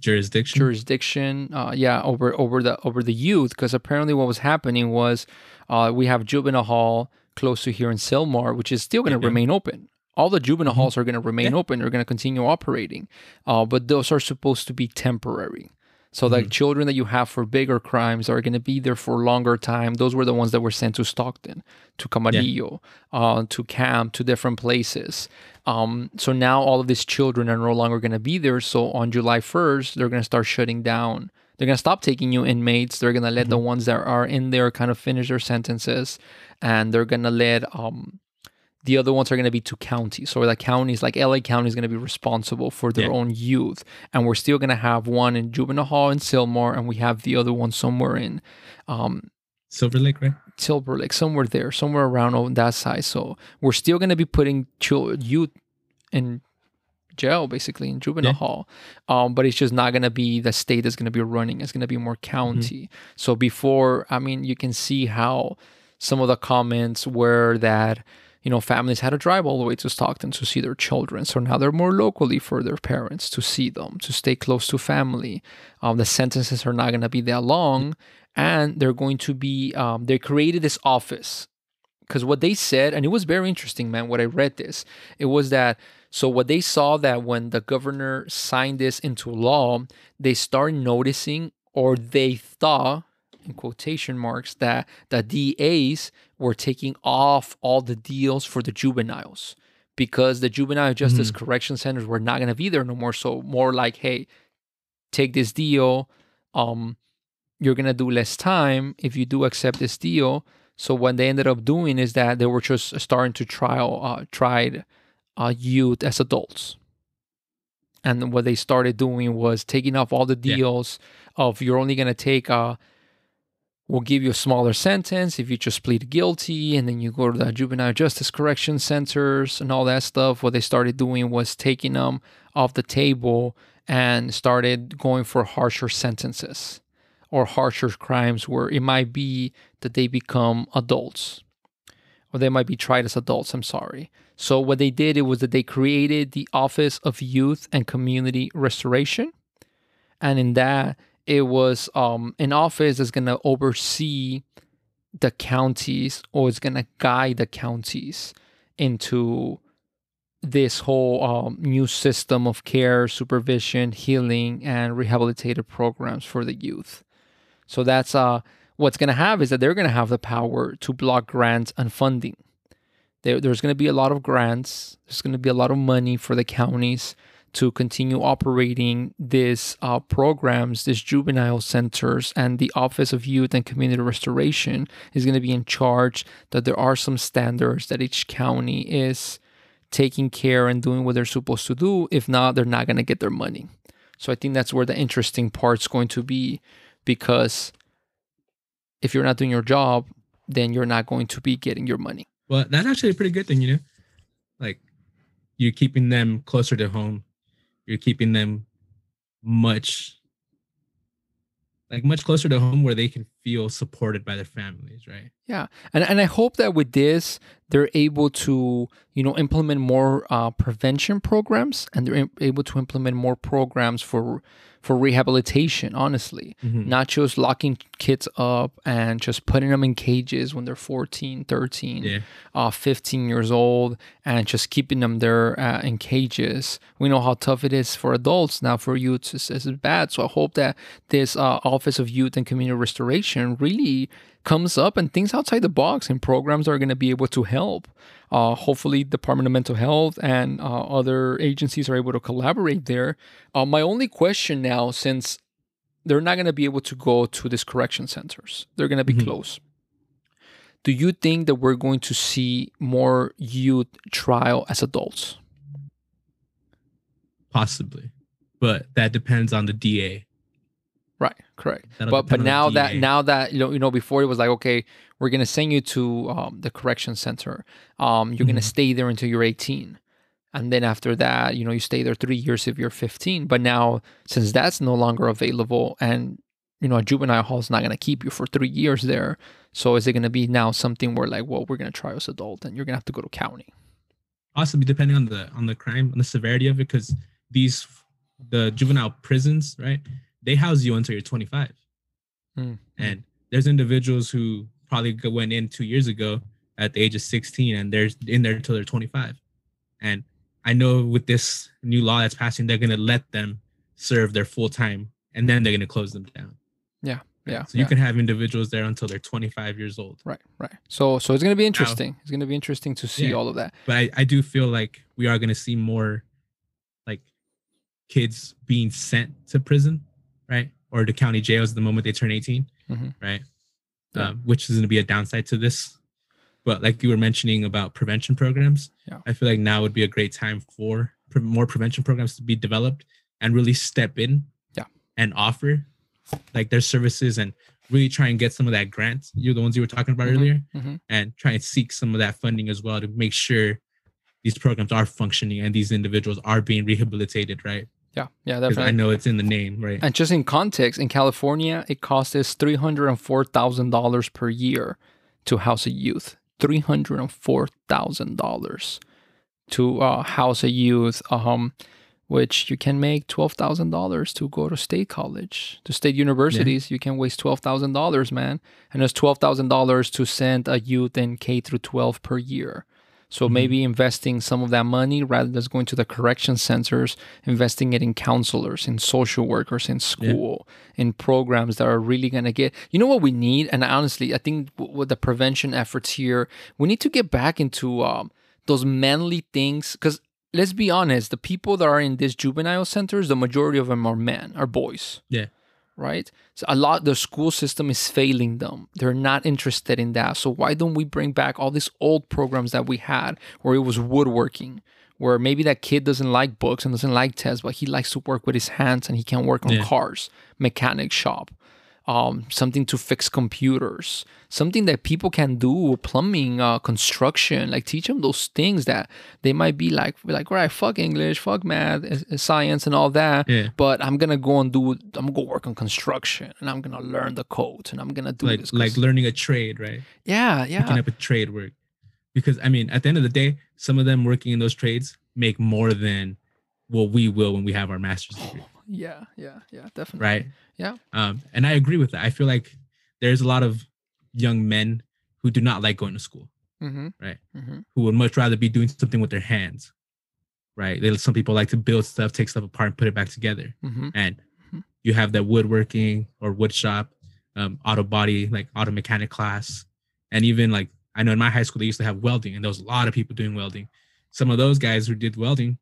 S2: Jurisdiction.
S1: Jurisdiction, uh, yeah, over over the over the youth, because apparently what was happening was uh, we have juvenile hall close to here in Sylmar, which is still going to remain open. All the juvenile
S2: Mhm.
S1: halls are going to remain
S2: Yeah.
S1: open. They're going to continue operating, uh, but those are supposed to be temporary. So the
S2: Mhm.
S1: children that you have for bigger crimes are going to be there for a longer time. Those were the ones that were sent to Stockton, to Camarillo, uh, to camp, to different places. Um, so now all of these children are no longer going to be there. So on July 1st, they're going to start shutting down. They're going to stop taking new inmates. They're going to let the ones that are in there kind of finish their sentences. And they're going to let um, the other ones are going to be to counties. So the counties, like LA County, is going to be responsible for their
S2: Yeah.
S1: own youth. And we're still going to have one in Juvenile Hall in Sylmar, and we have the other one somewhere in um,
S2: Silver Lake, right?
S1: Silver Lake, somewhere there, somewhere around on that side. So we're still going to be putting chil- youth in jail, basically in juvenile
S2: Yeah.
S1: hall. Um, but it's just not going to be the state that's going to be running. It's going to be more county. So before, I mean, you can see how some of the comments were that you know families had to drive all the way to Stockton to see their children. So now they're more locally for their parents to see them, to stay close to family. Um, the sentences are not going to be that long, and they're going to be. Um, they created this office because what they said, and it was very interesting, man. what I read this, it was that so what they saw that when the governor signed this into law, they started noticing, or they thought, in quotation marks, that the DAs were taking off all the deals for the juveniles because the juvenile justice correction centers were not going to be there no more. So more like, hey, take this deal. Um, you're gonna do less time if you do accept this deal. So what they ended up doing is that they were just starting to trial uh, tried uh, youth as adults, and what they started doing was taking off all the
S2: Yeah.
S1: deals of you're only gonna take a we'll give you a smaller sentence if you just plead guilty and then you go to the juvenile justice correction centers and all that stuff. What they started doing was taking them off the table and started going for harsher sentences or harsher crimes where it might be that they become adults or they might be tried as adults i'm sorry. So what they did it was that they created the office of youth and community restoration. And in that it was um, an office that's going to oversee the counties or it's going to guide the counties into this whole um, new system of care, supervision, healing, and rehabilitative programs for the youth. So that's uh, what's going to have is that they're going to have the power to block grants and funding. There, there's going to be a lot of grants. There's going to be a lot of money for the counties to continue operating these uh, programs, these juvenile centers, and the Office of Youth and Community Restoration is going to be in charge. That there are some standards that each county is taking care and doing what they're supposed to do. If not, they're not going to get their money. So I think that's where the interesting part's going to be because if you're not doing your job, then you're not going to be getting your money.
S2: Well, that's actually a pretty good thing, you know. Like you're keeping them closer to home. You're keeping them much like much closer to home where they can feel supported by their families, right?
S1: Yeah, and and I hope that with this they're able to you know implement more uh, prevention programs and they're able to implement more programs for for rehabilitation. Honestly, not just locking kids up and just putting them in cages when they're 14, 13,
S2: Yeah.
S1: uh, 15 years old and just keeping them there uh, in cages. We know how tough it is for adults now for youth it's, it's bad. So I hope that this uh, Office of Youth and Community Restoration really comes up and things outside the box and programs are going to be able to help. Uh, hopefully, Department of Mental Health and uh, other agencies are able to collaborate there. Uh, my only question now, since they're not going to be able to go to these correction centers, they're going to be
S2: Mhm.
S1: closed. Do you think that we're going to see more youth trial as adults?
S2: Possibly. But that depends on the DA.
S1: Right, correct.
S2: That'll
S1: but but
S2: depend on the
S1: now that now that you know you know before it was like okay we're gonna send you to um, the correction center. Um, you're gonna
S2: Mhm.
S1: stay there until you're 18, and then after that you know you stay there three years if you're 15. But now since that's no longer available and you know a juvenile hall is not gonna keep you for three years there, so is it gonna be now something where like well we're gonna try as adult and you're gonna have to go to county?
S2: also depending on the on the crime on the severity of it because these the juvenile prisons right they house you until you're 25
S1: Mm,
S2: and there's individuals who probably went in two years ago at the age of 16 and they're in there until they're 25 and i know with this new law that's passing they're going to let them serve their full time and then they're going to close them down
S1: Yeah, yeah,
S2: so you
S1: yeah.
S2: can have individuals there until they're 25 years old
S1: Right, right. So so it's gonna be interesting. It's gonna be interesting to see
S2: Yeah.
S1: all of that.
S2: but I, I do feel like we are going to see more like kids being sent to prison right or to county jails at the moment they turn 18
S1: Mhm.
S2: right
S1: Yeah.
S2: um, which is going to be a downside to this but like you were mentioning about prevention programs
S1: Yeah.
S2: i feel like now would be a great time for pre- more prevention programs to be developed and really step in
S1: Yeah.
S2: and offer like their services and really try and get some of that grant you're the ones you were talking about
S1: Mhm.
S2: earlier
S1: Mhm.
S2: and try and seek some of that funding as well to make sure these programs are functioning and these individuals are being rehabilitated right
S1: Yeah, yeah, definitely.
S2: i know it's in the name right
S1: And just in context, in California, it costs us three hundred and four thousand dollars per year to house a youth. Three hundred and four thousand dollars to uh, house a youth, um, which you can make twelve thousand dollars to go to state college, to state universities. You can waste twelve thousand dollars, man, and it's twelve thousand dollars to send a youth in K through twelve per year. So
S2: Mhm.
S1: maybe investing some of that money rather than just going to the correction centers, investing it in counselors, in social workers, in school, in programs that are really going to get. You know what we need, and honestly, I think w- with the prevention efforts here, we need to get back into um, those manly things. Because let's be honest, the people that are in these juvenile centers, the majority of them are men, are boys
S2: yeah
S1: right? So a lot the school system is failing them. They're not interested in that. So why don't we bring back all these old programs that we had where it was woodworking, where maybe that kid doesn't like books and doesn't like tests, but he likes to work with his hands and he can work on
S2: Yeah.
S1: cars, mechanic shop. Um, something to fix computers, something that people can do, plumbing, uh, construction, like teach them those things that they might be like, like, right, fuck English, fuck math, uh, uh, science, and all that
S2: yeah.
S1: but I'm gonna go and do I'm gonna go work on construction and I'm gonna learn the code, and I'm gonna do
S2: like like learning a trade right?
S1: Yeah
S2: picking
S1: yeah.
S2: up a trade work. Because i mean at the end of the day some of them working in those trades make more than what we will when we have our master's degree
S1: yeah yeah yeah definitely.
S2: Right?
S1: Yeah.
S2: um and i agree with that. I feel like there's a lot of young men who do not like going to school
S1: mm-hmm.
S2: Right.
S1: mm-hmm.
S2: Who would much rather be doing something with their hands right? They, some people like to build stuff take stuff apart and put it back together.
S1: Mm-hmm.
S2: And
S1: Mhm.
S2: you have that woodworking or wood shop um, auto body like auto mechanic class. And even like i know in my high school they used to have welding and there was a lot of people doing welding. Some of those guys who did welding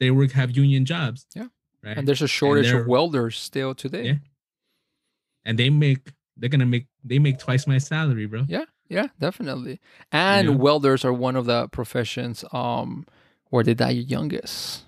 S2: they work have union jobs.
S1: Yeah.
S2: Right
S1: and there's a shortage of welders still today
S2: Yeah. and they make they're gonna make they make twice my salary bro
S1: Yeah. yeah definitely and
S2: know?
S1: welders are one of the professions um where they die youngest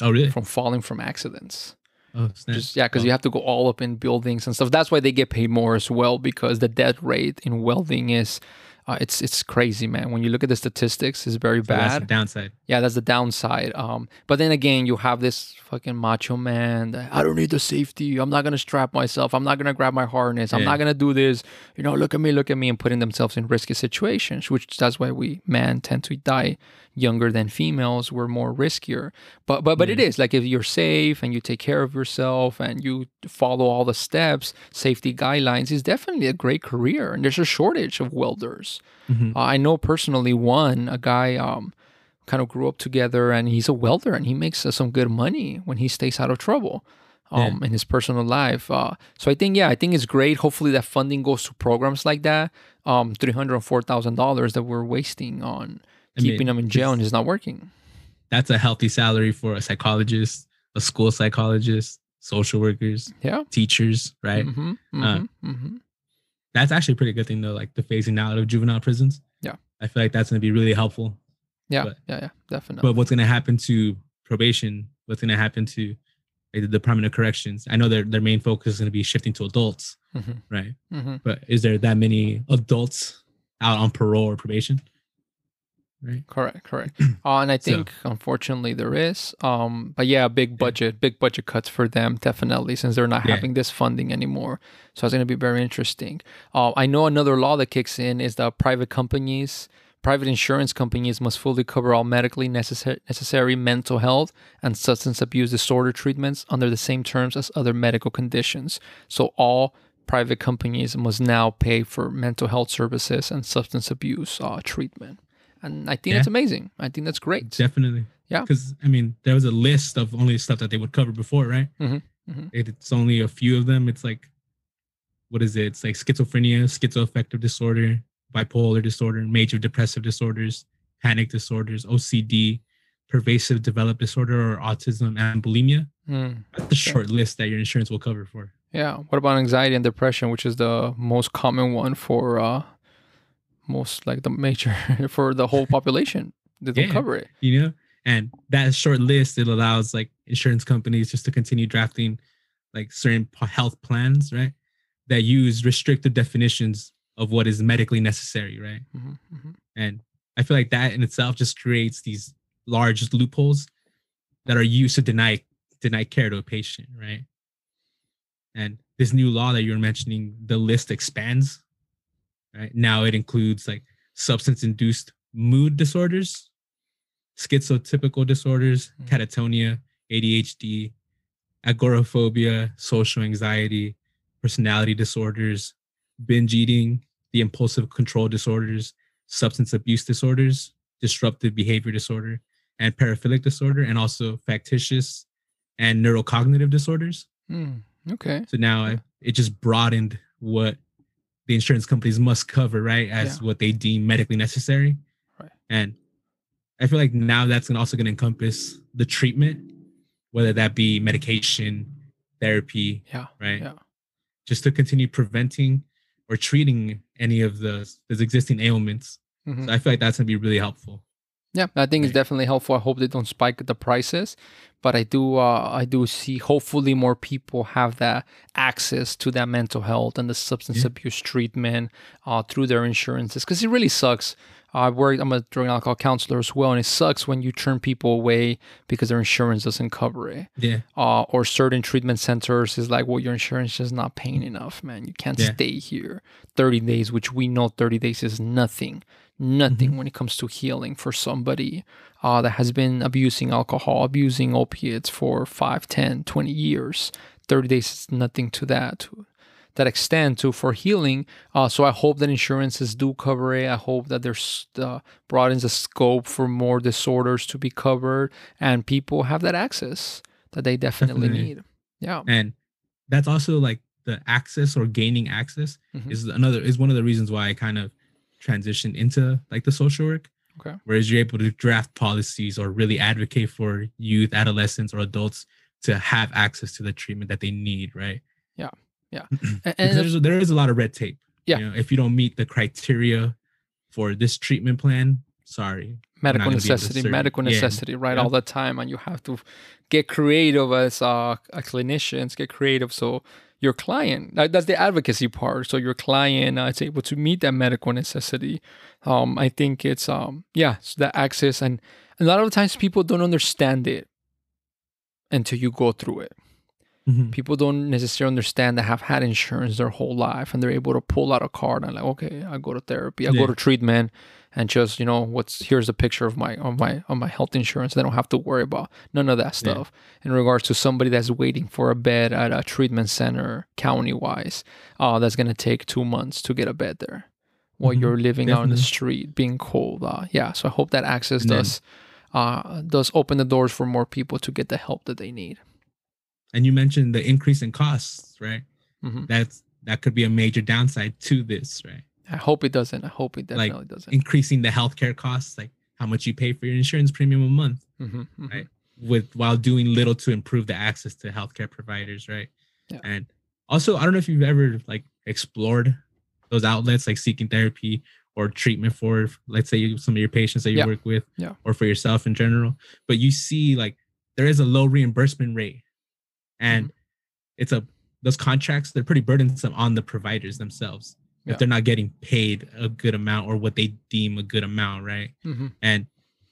S2: oh really
S1: from falling from accidents
S2: oh snap.
S1: Just yeah, because
S2: Oh.
S1: you have to go all up in buildings and stuff. That's why they get paid more as well because the death rate in welding is, uh, it's it's crazy, man. When you look at the statistics, it's very
S2: So that's the
S1: bad.
S2: downside
S1: yeah, that's the downside. Um, but then again, you have this fucking macho man. That, I don't need the safety. I'm not gonna strap myself. I'm not gonna grab my harness. I'm
S2: Yeah.
S1: not gonna do this. You know, look at me, look at me, and putting themselves in risky situations. Which that's why we men tend to die younger than females. We're more riskier. But but but it
S2: Yeah.
S1: is like if you're safe and you take care of yourself and you follow all the steps, safety guidelines, is definitely a great career. And there's a shortage of welders.
S2: Mhm.
S1: Uh, I know personally one, a guy um, kind of grew up together and he's a welder and he makes uh, some good money when he stays out of trouble um, in his personal life. Uh, so I think, yeah, I think it's great. Hopefully that funding goes to programs like that. Um, $304,000 that we're wasting on
S2: I mean,
S1: keeping them in jail and it's not working.
S2: that's a healthy salary for a psychologist a school psychologist social workers
S1: Yeah.
S2: teachers right
S1: hmm
S2: Uh,
S1: hmm hmm
S2: that's actually a pretty good thing though like the phasing out of juvenile prisons
S1: Yeah.
S2: i feel like that's going to be really helpful
S1: Yeah.
S2: but-
S1: yeah. Yeah. Definitely.
S2: but what's going to happen to probation what's going to happen to like the Department of Corrections. I know their their main focus is going to be shifting to adults,
S1: Mhm.
S2: right?
S1: Mhm.
S2: But is there that many adults out on parole or probation? Right.
S1: Correct, correct. Uh, and I
S2: So-
S1: think unfortunately there is. Um, but yeah, big budget, big budget cuts for them definitely since they're not
S2: Yeah.
S1: having this funding anymore. So it's going to be very interesting. Uh, I know another law that kicks in is that private companies, private insurance companies must fully cover all medically necessary necessary mental health and substance abuse disorder treatments under the same terms as other medical conditions. So all private companies must now pay for mental health services and substance abuse uh, treatment. And I think
S2: Yeah.
S1: that's amazing. I think that's great.
S2: Definitely.
S1: Yeah.
S2: Because I mean, there was a list of only stuff that they would cover before, right?
S1: Mhm, mhm.
S2: It- It's only a few of them. It's like, what is it? It's like schizophrenia, schizoaffective disorder, bipolar disorder, major depressive disorders, panic disorders, OCD, pervasive developed disorder, or autism and bulimia.
S1: Mm,
S2: That's a short list that your insurance will cover for.
S1: yeah. What about anxiety and depression, which is the most common one for uh, most like the major for the whole population? They don't
S2: Yeah.
S1: cover it.
S2: you know and that short list it allows like insurance companies just to continue drafting like certain health plans right that use restrictive definitions of what is medically necessary right
S1: Mhm, mhm.
S2: and i feel like that in itself just creates these large loopholes that are used to deny deny care to a patient right and this new law that you're mentioning the list expands right now it includes like substance induced mood disorders schizotypical disorders
S1: Mm.
S2: catatonia adhd agoraphobia social anxiety personality disorders binge eating the impulsive control disorders substance abuse disorders disruptive behavior disorder and paraphilic disorder and also factitious and neurocognitive disorders
S1: Mm, okay.
S2: so now it, it just broadened what the insurance companies must cover, right? As
S1: Yeah.
S2: what they deem medically necessary.
S1: Right.
S2: And I feel like now that's gonna also going to encompass the treatment, whether that be medication, therapy,
S1: Yeah.
S2: right?
S1: Yeah.
S2: Just to continue preventing or treating any of the those existing ailments.
S1: Mhm.
S2: So I feel like that's going to be really helpful.
S1: Yeah, I think it's definitely helpful. I hope they don't spike the prices, but I do uh, I do see hopefully more people have that access to that mental health and the substance
S2: Yeah.
S1: abuse treatment uh, through their insurances because it really sucks. I work. I'm a drug and alcohol counselor as well, and it sucks when you turn people away because their insurance doesn't cover it.
S2: Yeah.
S1: Uh, or certain treatment centers is like, well, your insurance is not paying enough, man. You can't
S2: Yeah.
S1: stay here 30 days, which we know 30 days is nothing nothing
S2: Mm-hmm.
S1: when it comes to healing for somebody uh, that has been abusing alcohol, abusing opiates for 5, 10, 20 years. 30 days is nothing to that, that extend to for healing. Uh, so I hope that insurances do cover it. I hope that there's uh, broadens the scope for more disorders to be covered and people have that access that they definitely,
S2: Definitely.
S1: need. Yeah.
S2: And that's also like the access or gaining access
S1: Mhm.
S2: is another is one of the reasons why I kind of transitioned into like the social work.
S1: Okay.
S2: Whereas you're able to draft policies or really advocate for youth, adolescents, or adults to have access to the treatment that they need, right?
S1: And,
S2: Because
S1: and
S2: there's, there is a lot of red tape.
S1: Yeah.
S2: You know, if you don't meet the criteria for this treatment plan, sorry.
S1: medical
S2: gonna be able to
S1: necessity, medical
S2: Yeah.
S1: necessity, right?
S2: Yeah.
S1: All the time, and you have to get creative as uh, a clinicians, get creative so your client that, that's the advocacy part. So your client uh, is able to meet that medical necessity. Um, I think it's um, yeah, so that access, and a lot of times people don't understand it until you go through it people don't necessarily understand that have had insurance their whole life and they're able to pull out a card and like okay i go to therapy i
S2: Yeah.
S1: go to treatment and just you know what's here's a picture of my of my of my health insurance they don't have to worry about. None of that
S2: Yeah.
S1: stuff. In regards to somebody that's waiting for a bed at a treatment center county wise uh, that's going to take two months to get a bed there while
S2: Mhm.
S1: you're living out in the street being cold uh, yeah. So i hope that access does uh, does open the doors for more people to get the help that they need
S2: And you mentioned the increase in costs, right?
S1: Mhm.
S2: That's that could be a major downside to this, right?
S1: I hope it doesn't. I hope it
S2: Like,
S1: definitely doesn't.
S2: Increasing the healthcare costs, like how much you pay for your insurance premium a month,
S1: Mhm, mhm.
S2: right? with while doing little to improve the access to healthcare providers, right?
S1: Yeah.
S2: And also, I don't know if you've ever like explored those outlets like seeking therapy or treatment for, let's say, you- some of your patients that you
S1: Yeah.
S2: work with,
S1: Yeah.
S2: or for yourself in general. But you see, like, there is a low reimbursement rate and it's a those contracts they're pretty burdensome on the providers themselves
S1: Yeah.
S2: if they're not getting paid a good amount or what they deem a good amount, right?
S1: hmm
S2: And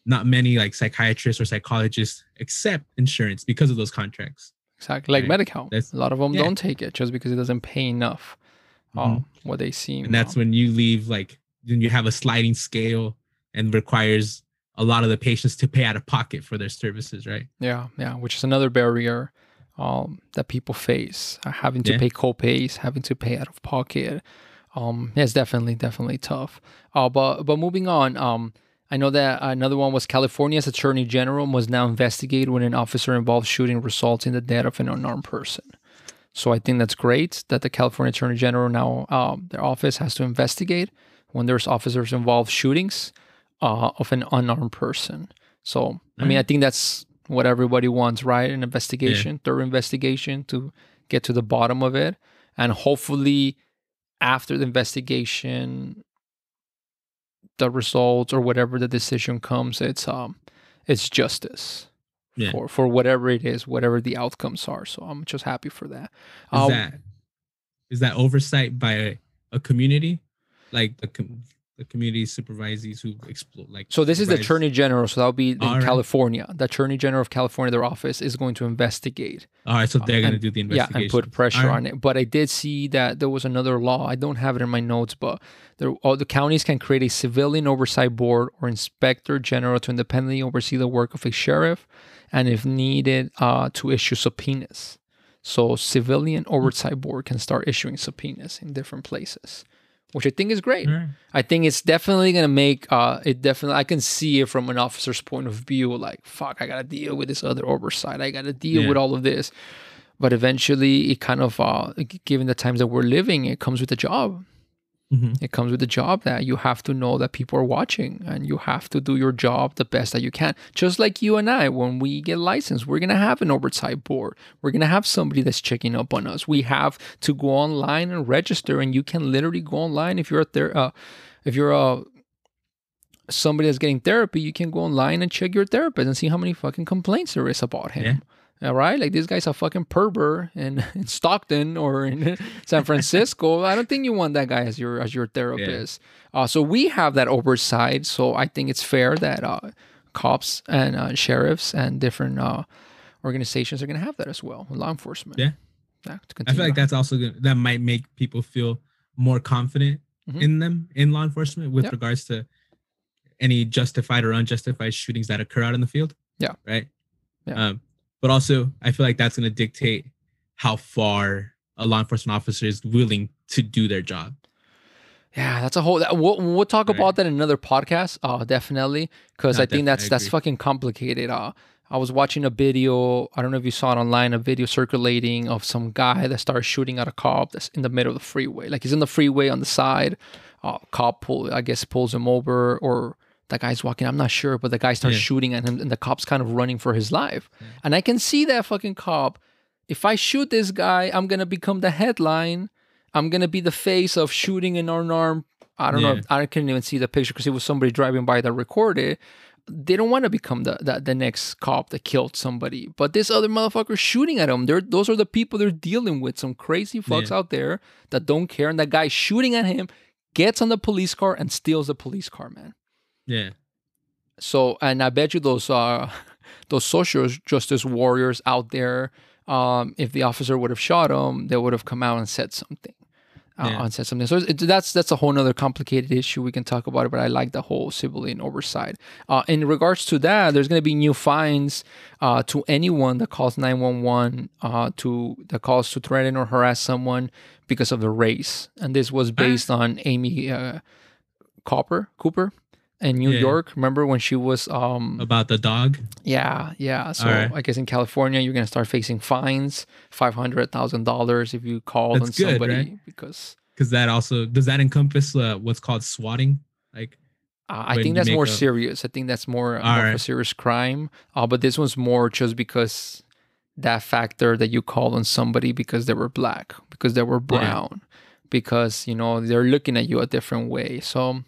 S2: not many like psychiatrists or psychologists accept insurance because of those contracts.
S1: Exactly. Like
S2: Right.
S1: Medi-Cal.
S2: That's-
S1: a lot of them
S2: yeah.
S1: don't take it just because it doesn't pay enough. Um, what they seem.
S2: and that's
S1: um,
S2: when you leave like then you have a sliding scale and requires a lot of the patients to pay out of pocket for their services, right?
S1: Yeah, yeah, which is another barrier um, that people face, uh, having to
S2: Yeah.
S1: pay co-pays, having to pay out of pocket. Um, yeah, it's definitely, definitely tough. Uh, but but moving on, um, I know that another one was California's Attorney General must now investigate when an officer-involved shooting results in the death of an unarmed person. So I think that's great that the California Attorney General now um, their office has to investigate when there's officers involved shootings uh, of an unarmed person. So I mean, I think that's what everybody wants, right? An investigation, thorough investigation to get to the bottom of it, and hopefully, after the investigation, the results or whatever the decision comes, it's um, it's justice
S2: Yeah.
S1: for for whatever it is, whatever the outcomes are. So I'm just happy for that.
S2: Is
S1: Um,
S2: that is that oversight by a, a community, like the com- the community supervisees who explore like
S1: So this is the Attorney General. So that'll be in
S2: right.
S1: California. The Attorney General of California, their office is going to investigate.
S2: All right, so they're gonna do the
S1: Yeah,
S2: investigation.
S1: and put pressure
S2: right.
S1: on it. But I did see that there was another law. I don't have it in my notes, but there, all the counties can create a civilian oversight board or inspector general to independently oversee the work of a sheriff, and if needed, uh, to issue subpoenas. So civilian oversight board can start issuing subpoenas in different places, which I think is great.
S2: Right.
S1: I think it's definitely gonna make uh it definitely I can see it from an officer's point of view, like fuck, I gotta deal with this other oversight, I gotta deal
S2: Yeah.
S1: with all of this. But eventually it kind of uh given the times that we're living, it comes with the job.
S2: Mhm.
S1: It comes with the job that you have to know that people are watching and you have to do your job the best that you can. Just like you and I, when we get licensed, we're gonna have an oversight board. We're gonna have somebody that's checking up on us. We have to go online and register, and you can literally go online if you're a ther- uh, if you're a somebody that's getting therapy, you can go online and check your therapist and see how many fucking complaints there is about him. All right, like this guy's a fucking pervert in, in Stockton or in San Francisco. I don't think you want that guy as your as your therapist. Uh, so we have that oversight. So I think it's fair that uh, cops and uh, sheriffs and different uh, organizations are going to have that as well. Law enforcement.
S2: Yeah.
S1: Yeah,
S2: I feel like
S1: on.
S2: that's also gonna, that might make people feel more confident
S1: Mhm.
S2: in them in law enforcement with
S1: Yeah.
S2: regards to any justified or unjustified shootings that occur out in the field.
S1: Yeah.
S2: Right.
S1: Yeah.
S2: Um, but also, I feel like that's going to dictate how far a law enforcement officer is willing to do their job.
S1: Yeah, that's a whole. That, we'll, we'll talk
S2: Right.
S1: about that in another podcast. Uh, definitely, because
S2: No,
S1: I think that's
S2: I
S1: that's fucking complicated. Uh, I was watching a video. I don't know if you saw it online. A video circulating of some guy that started shooting at a cop that's in the middle of the freeway. Like he's in the freeway on the side. Uh, cop pull, I guess, pulls him over, or the guy's walking. I'm not sure, but the guy starts
S2: Yeah.
S1: shooting at him, and the cop's kind of running for his life.
S2: Yeah.
S1: And I can see that fucking cop. If I shoot this guy, I'm gonna become the headline. I'm gonna be the face of shooting an unarmed. I don't know.
S2: Yeah.
S1: If, I couldn't even see the picture because it was somebody driving by that recorded. They don't want to become the, the the next cop that killed somebody, but this other motherfucker shooting at them. They're those are the people they're dealing with. Some crazy fucks out there that don't care, and that guy shooting at him gets on the police car and steals the police car, man.
S2: Yeah.
S1: So, and I bet you those uh those social justice warriors out there, um, if the officer would have shot him, they would have come out and said something. Uh,
S2: Yeah.
S1: And said something. So it, that's that's a whole nother complicated issue. We can talk about it, but I like the whole civilian oversight. Uh, in regards to that, there's going to be new fines uh, to anyone that calls 911 uh, to that calls to threaten or harass someone because of the race. And this was based on Amy uh, Cooper Cooper in New
S2: Yeah.
S1: York. Remember when she was um
S2: About the dog.
S1: yeah yeah. So
S2: Alright.
S1: I guess in California you're gonna start facing fines five hundred thousand dollars if you call
S2: That's
S1: on
S2: good,
S1: somebody
S2: right?
S1: because
S2: Because that also does that encompass uh, what's called swatting? Like
S1: Uh, I think that's more
S2: a-
S1: serious. I think that's more, more of a serious crime. Uh, but this one's more just because that factor that you call on somebody because they were black, because they were brown, because you know they're looking at you a different way. So,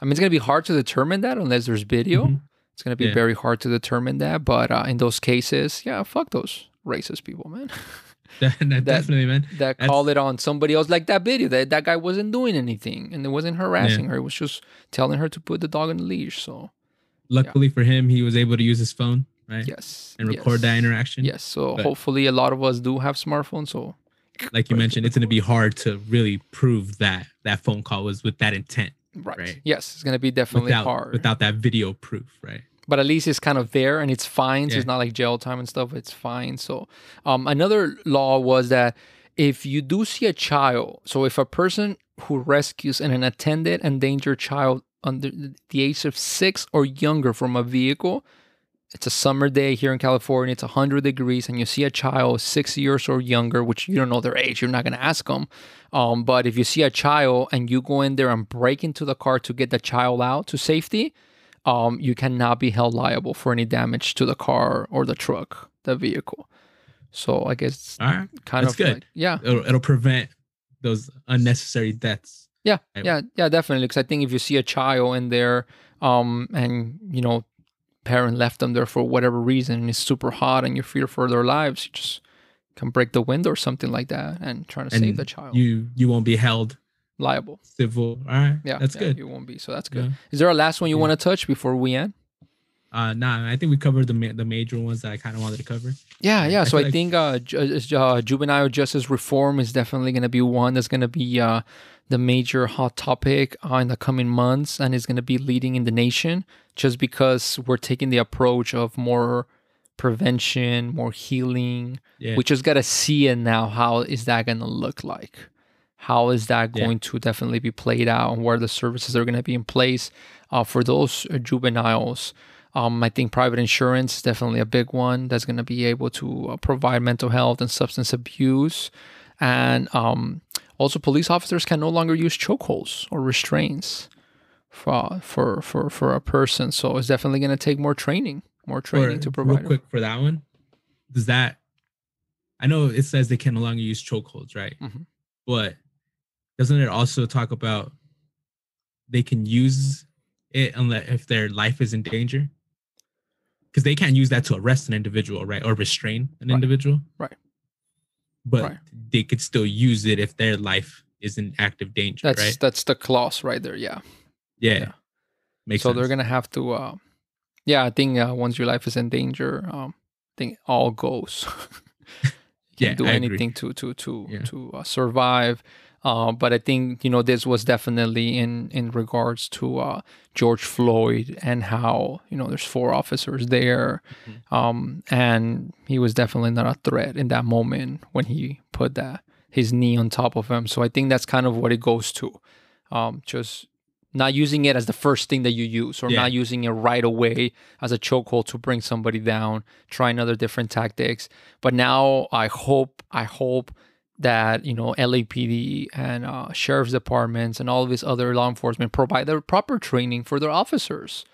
S1: I mean, it's gonna be hard to determine that unless there's video.
S2: Mhm.
S1: It's gonna be
S2: Yeah.
S1: very hard to determine that. But uh, in those cases, yeah, fuck those. racist people, man.
S2: That- that definitely, man.
S1: that
S2: That's-
S1: call it on somebody else like that video that that guy wasn't doing anything and it wasn't harassing her it was just telling her to put the dog on the leash so
S2: Luckily for him, he was able to use his phone, right,
S1: yes
S2: and record that interaction.
S1: yes so
S2: But-
S1: hopefully a lot of us do have smartphones so
S2: Like you mentioned, it's going to be hard to really prove that that phone call was with that intent
S1: right,
S2: Right.
S1: yes it's gonna be definitely
S2: without
S1: hard
S2: without that video proof, right?
S1: but at least it's kind of there and it's fine. So
S2: Yeah.
S1: it's not like jail time and stuff. It's fine. So um, another law was that if you do see a child, so if a person who rescues an unattended endangered child under the age of six or younger from a vehicle, it's a summer day here in California, it's 100 degrees, and you see a child six years or younger, which you don't know their age, you're not going to ask them. Um, but if you see a child and you go in there and break into the car to get the child out to safety, um, you cannot be held liable for any damage to the car or the truck, the vehicle. So I guess
S2: right,
S1: kind
S2: That's
S1: of
S2: good.
S1: like yeah,
S2: it'll, it'll prevent those unnecessary deaths.
S1: yeah, yeah, yeah, definitely. Because I think if you see a child in there, um, and you know, parent left them there for whatever reason, and it's super hot, and you fear for their lives, you just can break the window or something like that, and try to
S2: And
S1: save the child.
S2: You you won't be held
S1: liable.
S2: civil. All right,
S1: Yeah,
S2: that's
S1: yeah,
S2: good.
S1: You won't be. So that's good.
S2: Yeah.
S1: Is there a last one you
S2: Yeah.
S1: want to touch before we end?
S2: Uh, nah, I think we covered the ma- the major ones that I kind of wanted to cover.
S1: Yeah,
S2: Yeah,
S1: yeah.
S2: I
S1: So I
S2: like-
S1: think uh, ju- uh, juvenile justice reform is definitely going to be one that's going to be uh, the major hot topic uh, in the coming months, and is going to be leading in the nation. Just because we're taking the approach of more prevention, more healing.
S2: Yeah,
S1: We just got to see it now. How is that going to look like? How is that
S2: Yeah.
S1: going to definitely be played out, and where the services are going to be in place uh, for those uh, juveniles? Um, I think private insurance is definitely a big one that's going to be able to uh, provide mental health and substance abuse. And um, also, police officers can no longer use chokeholds or restraints for for for, for a person. So it's definitely going to take more training, more training
S2: Or,
S1: to provide.
S2: Real quick for that one, does that? I know it says they can no longer use chokeholds, right?
S1: Mhm.
S2: But doesn't it also talk about they can use it unless if their life is in danger? Because they can't use that to arrest an individual, right, or restrain an
S1: Right.
S2: individual,
S1: Right.
S2: But
S1: Right.
S2: they could still use it if their life is in active danger,
S1: That's
S2: right?
S1: that's the clause right there. Yeah.
S2: Yeah,
S1: yeah.
S2: makes
S1: so
S2: sense.
S1: they're gonna have to. Uh, yeah, I think uh, once your life is in danger, um, I think all goes. you
S2: Yeah,
S1: can't do
S2: I agree.
S1: anything to to to
S2: Yeah.
S1: to uh, survive. Uh, but I think you know this was definitely in in regards to uh, George Floyd and how you know there's four officers there,
S2: Mhm.
S1: um, and he was definitely not a threat in that moment when he put that his knee on top of him. So I think that's kind of what it goes to, um, just not using it as the first thing that you use or
S2: Yeah.
S1: not using it right away as a chokehold to bring somebody down trying other different tactics but now i hope i hope that you know lapd and uh, sheriff's departments and all of these other law enforcement provide the proper training for their officers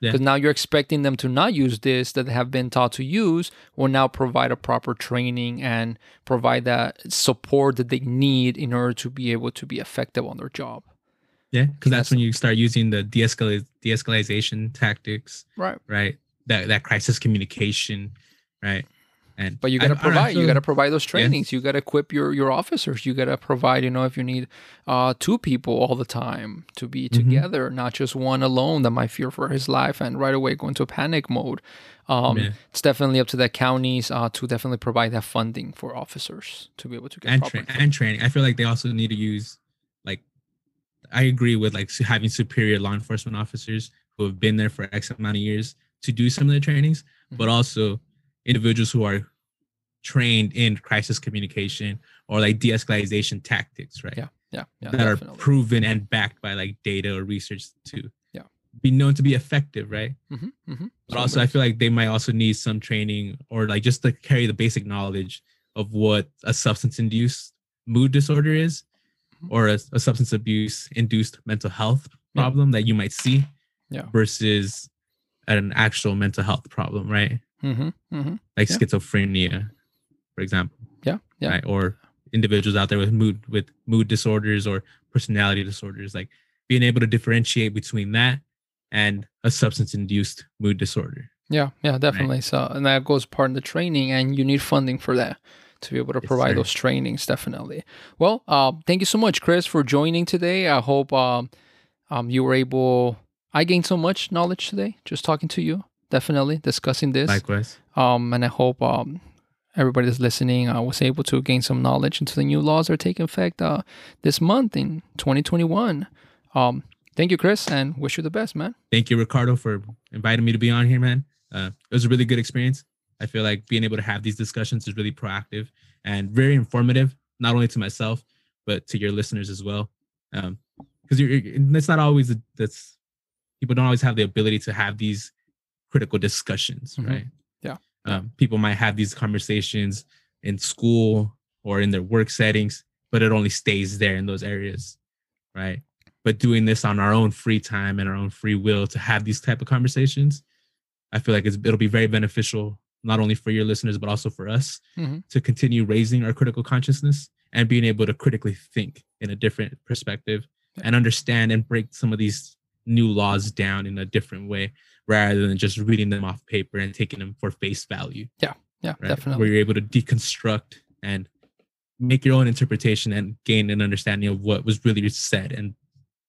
S2: Yeah.
S1: because now you're expecting them to not use this that they have been taught to use will now provide a proper training and provide that support that they need in order to be able to be effective on their job
S2: yeah, because that's
S1: Yes.
S2: when you start using the de-escalate de-escalation tactics,
S1: right
S2: right? That that crisis communication, right? And
S1: But you
S2: I don't
S1: provide. You gotta provide those trainings. You gotta equip your your officers. You gotta provide. You know, if you need uh, two people all the time to be
S2: Mhm.
S1: together, not just one alone that might fear for his life and right away go into panic mode. Um,
S2: Yeah.
S1: It's definitely up to the counties uh, to definitely provide that funding for officers to be able to get
S2: and tra- and training. I feel like they also need to use like I agree with like having superior law enforcement officers who have been there for X amount of years to do some of the trainings, but
S1: Mhm.
S2: also individuals who are trained in crisis communication or like de-escalation tactics, right?
S1: Yeah, yeah, yeah,
S2: that
S1: definitely.
S2: are proven and backed by like data or research to
S1: Yeah.
S2: be known to be effective, right?
S1: hmm hmm
S2: But also, I feel like they might also need some training or like just to carry the basic knowledge of what a substance induced mood disorder is
S1: Mhm.
S2: or a, a substance abuse induced mental health
S1: Yeah.
S2: problem that you might see
S1: Yeah.
S2: versus an actual mental health problem, right?
S1: Hmm hmm
S2: Like
S1: Yeah.
S2: schizophrenia, for example,
S1: Yeah, yeah.
S2: right? Or individuals out there with mood with mood disorders or personality disorders, like being able to differentiate between that and a substance induced mood disorder.
S1: Yeah, yeah, definitely. Right. So, and that goes part of the training, and you need funding for that to be able to provide sir. those trainings. Definitely. Well, uh, thank you so much, Chris, for joining today. I hope um, um, you were able. I gained so much knowledge today just talking to you. Definitely discussing this.
S2: Likewise.
S1: Um, and I hope um, everybody that's listening uh, was able to gain some knowledge into the new laws that are taking effect uh, this month in 2021. Um, thank you, Chris, and wish you the best, man.
S2: Thank you, Ricardo, for inviting me to be on here, man. Uh, it was a really good experience. I feel like being able to have these discussions is really proactive and very informative, not only to myself but to your listeners as well. Because um, you're, it's not always that's people don't always have the ability to have these critical discussions, mm-hmm. right?
S1: Yeah.
S2: Um, people might have these conversations in school or in their work settings, but it only stays there in those areas, right? But doing this on our own free time and our own free will to have these type of conversations I feel like it'll be very beneficial not only for your listeners but also for us mm-hmm. to continue raising our critical consciousness and being able to critically think in a different perspective and understand and break some of these new laws down in a different way rather than just reading them off paper and taking them for face value.
S1: Yeah, yeah, right? definitely.
S2: Where you're able to deconstruct and make your own interpretation and gain an understanding of what was really said and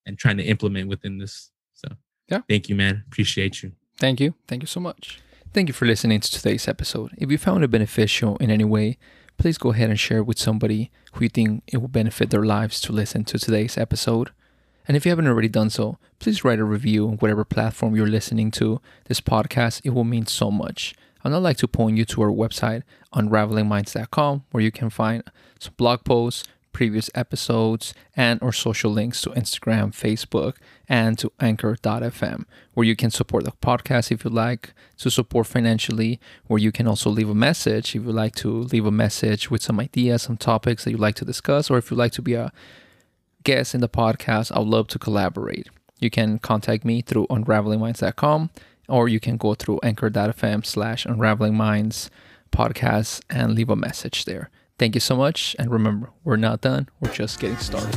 S2: and trying to implement within this. So,
S1: yeah,
S2: thank you, man. Appreciate you.
S1: Thank you. Thank you so much. Thank you for listening to today's episode. If you found it beneficial in any way, please go ahead and share it with somebody who you think it will benefit their lives to listen to today's episode. And if you haven't already done so, please write a review on whatever platform you're listening to this podcast. It will mean so much. I'd like to point you to our website, unravelingminds.com, where you can find some blog posts, previous episodes and or social links to Instagram, Facebook, and to anchor.fm, where you can support the podcast if you like to support financially, where you can also leave a message if you'd like to leave a message with some ideas, some topics that you'd like to discuss, or if you'd like to be a guest in the podcast, I'd love to collaborate. You can contact me through unravelingminds.com or you can go through anchor.fm slash unravelingminds podcast and leave a message there. Thank you so much. And remember, we're not done, we're just getting started.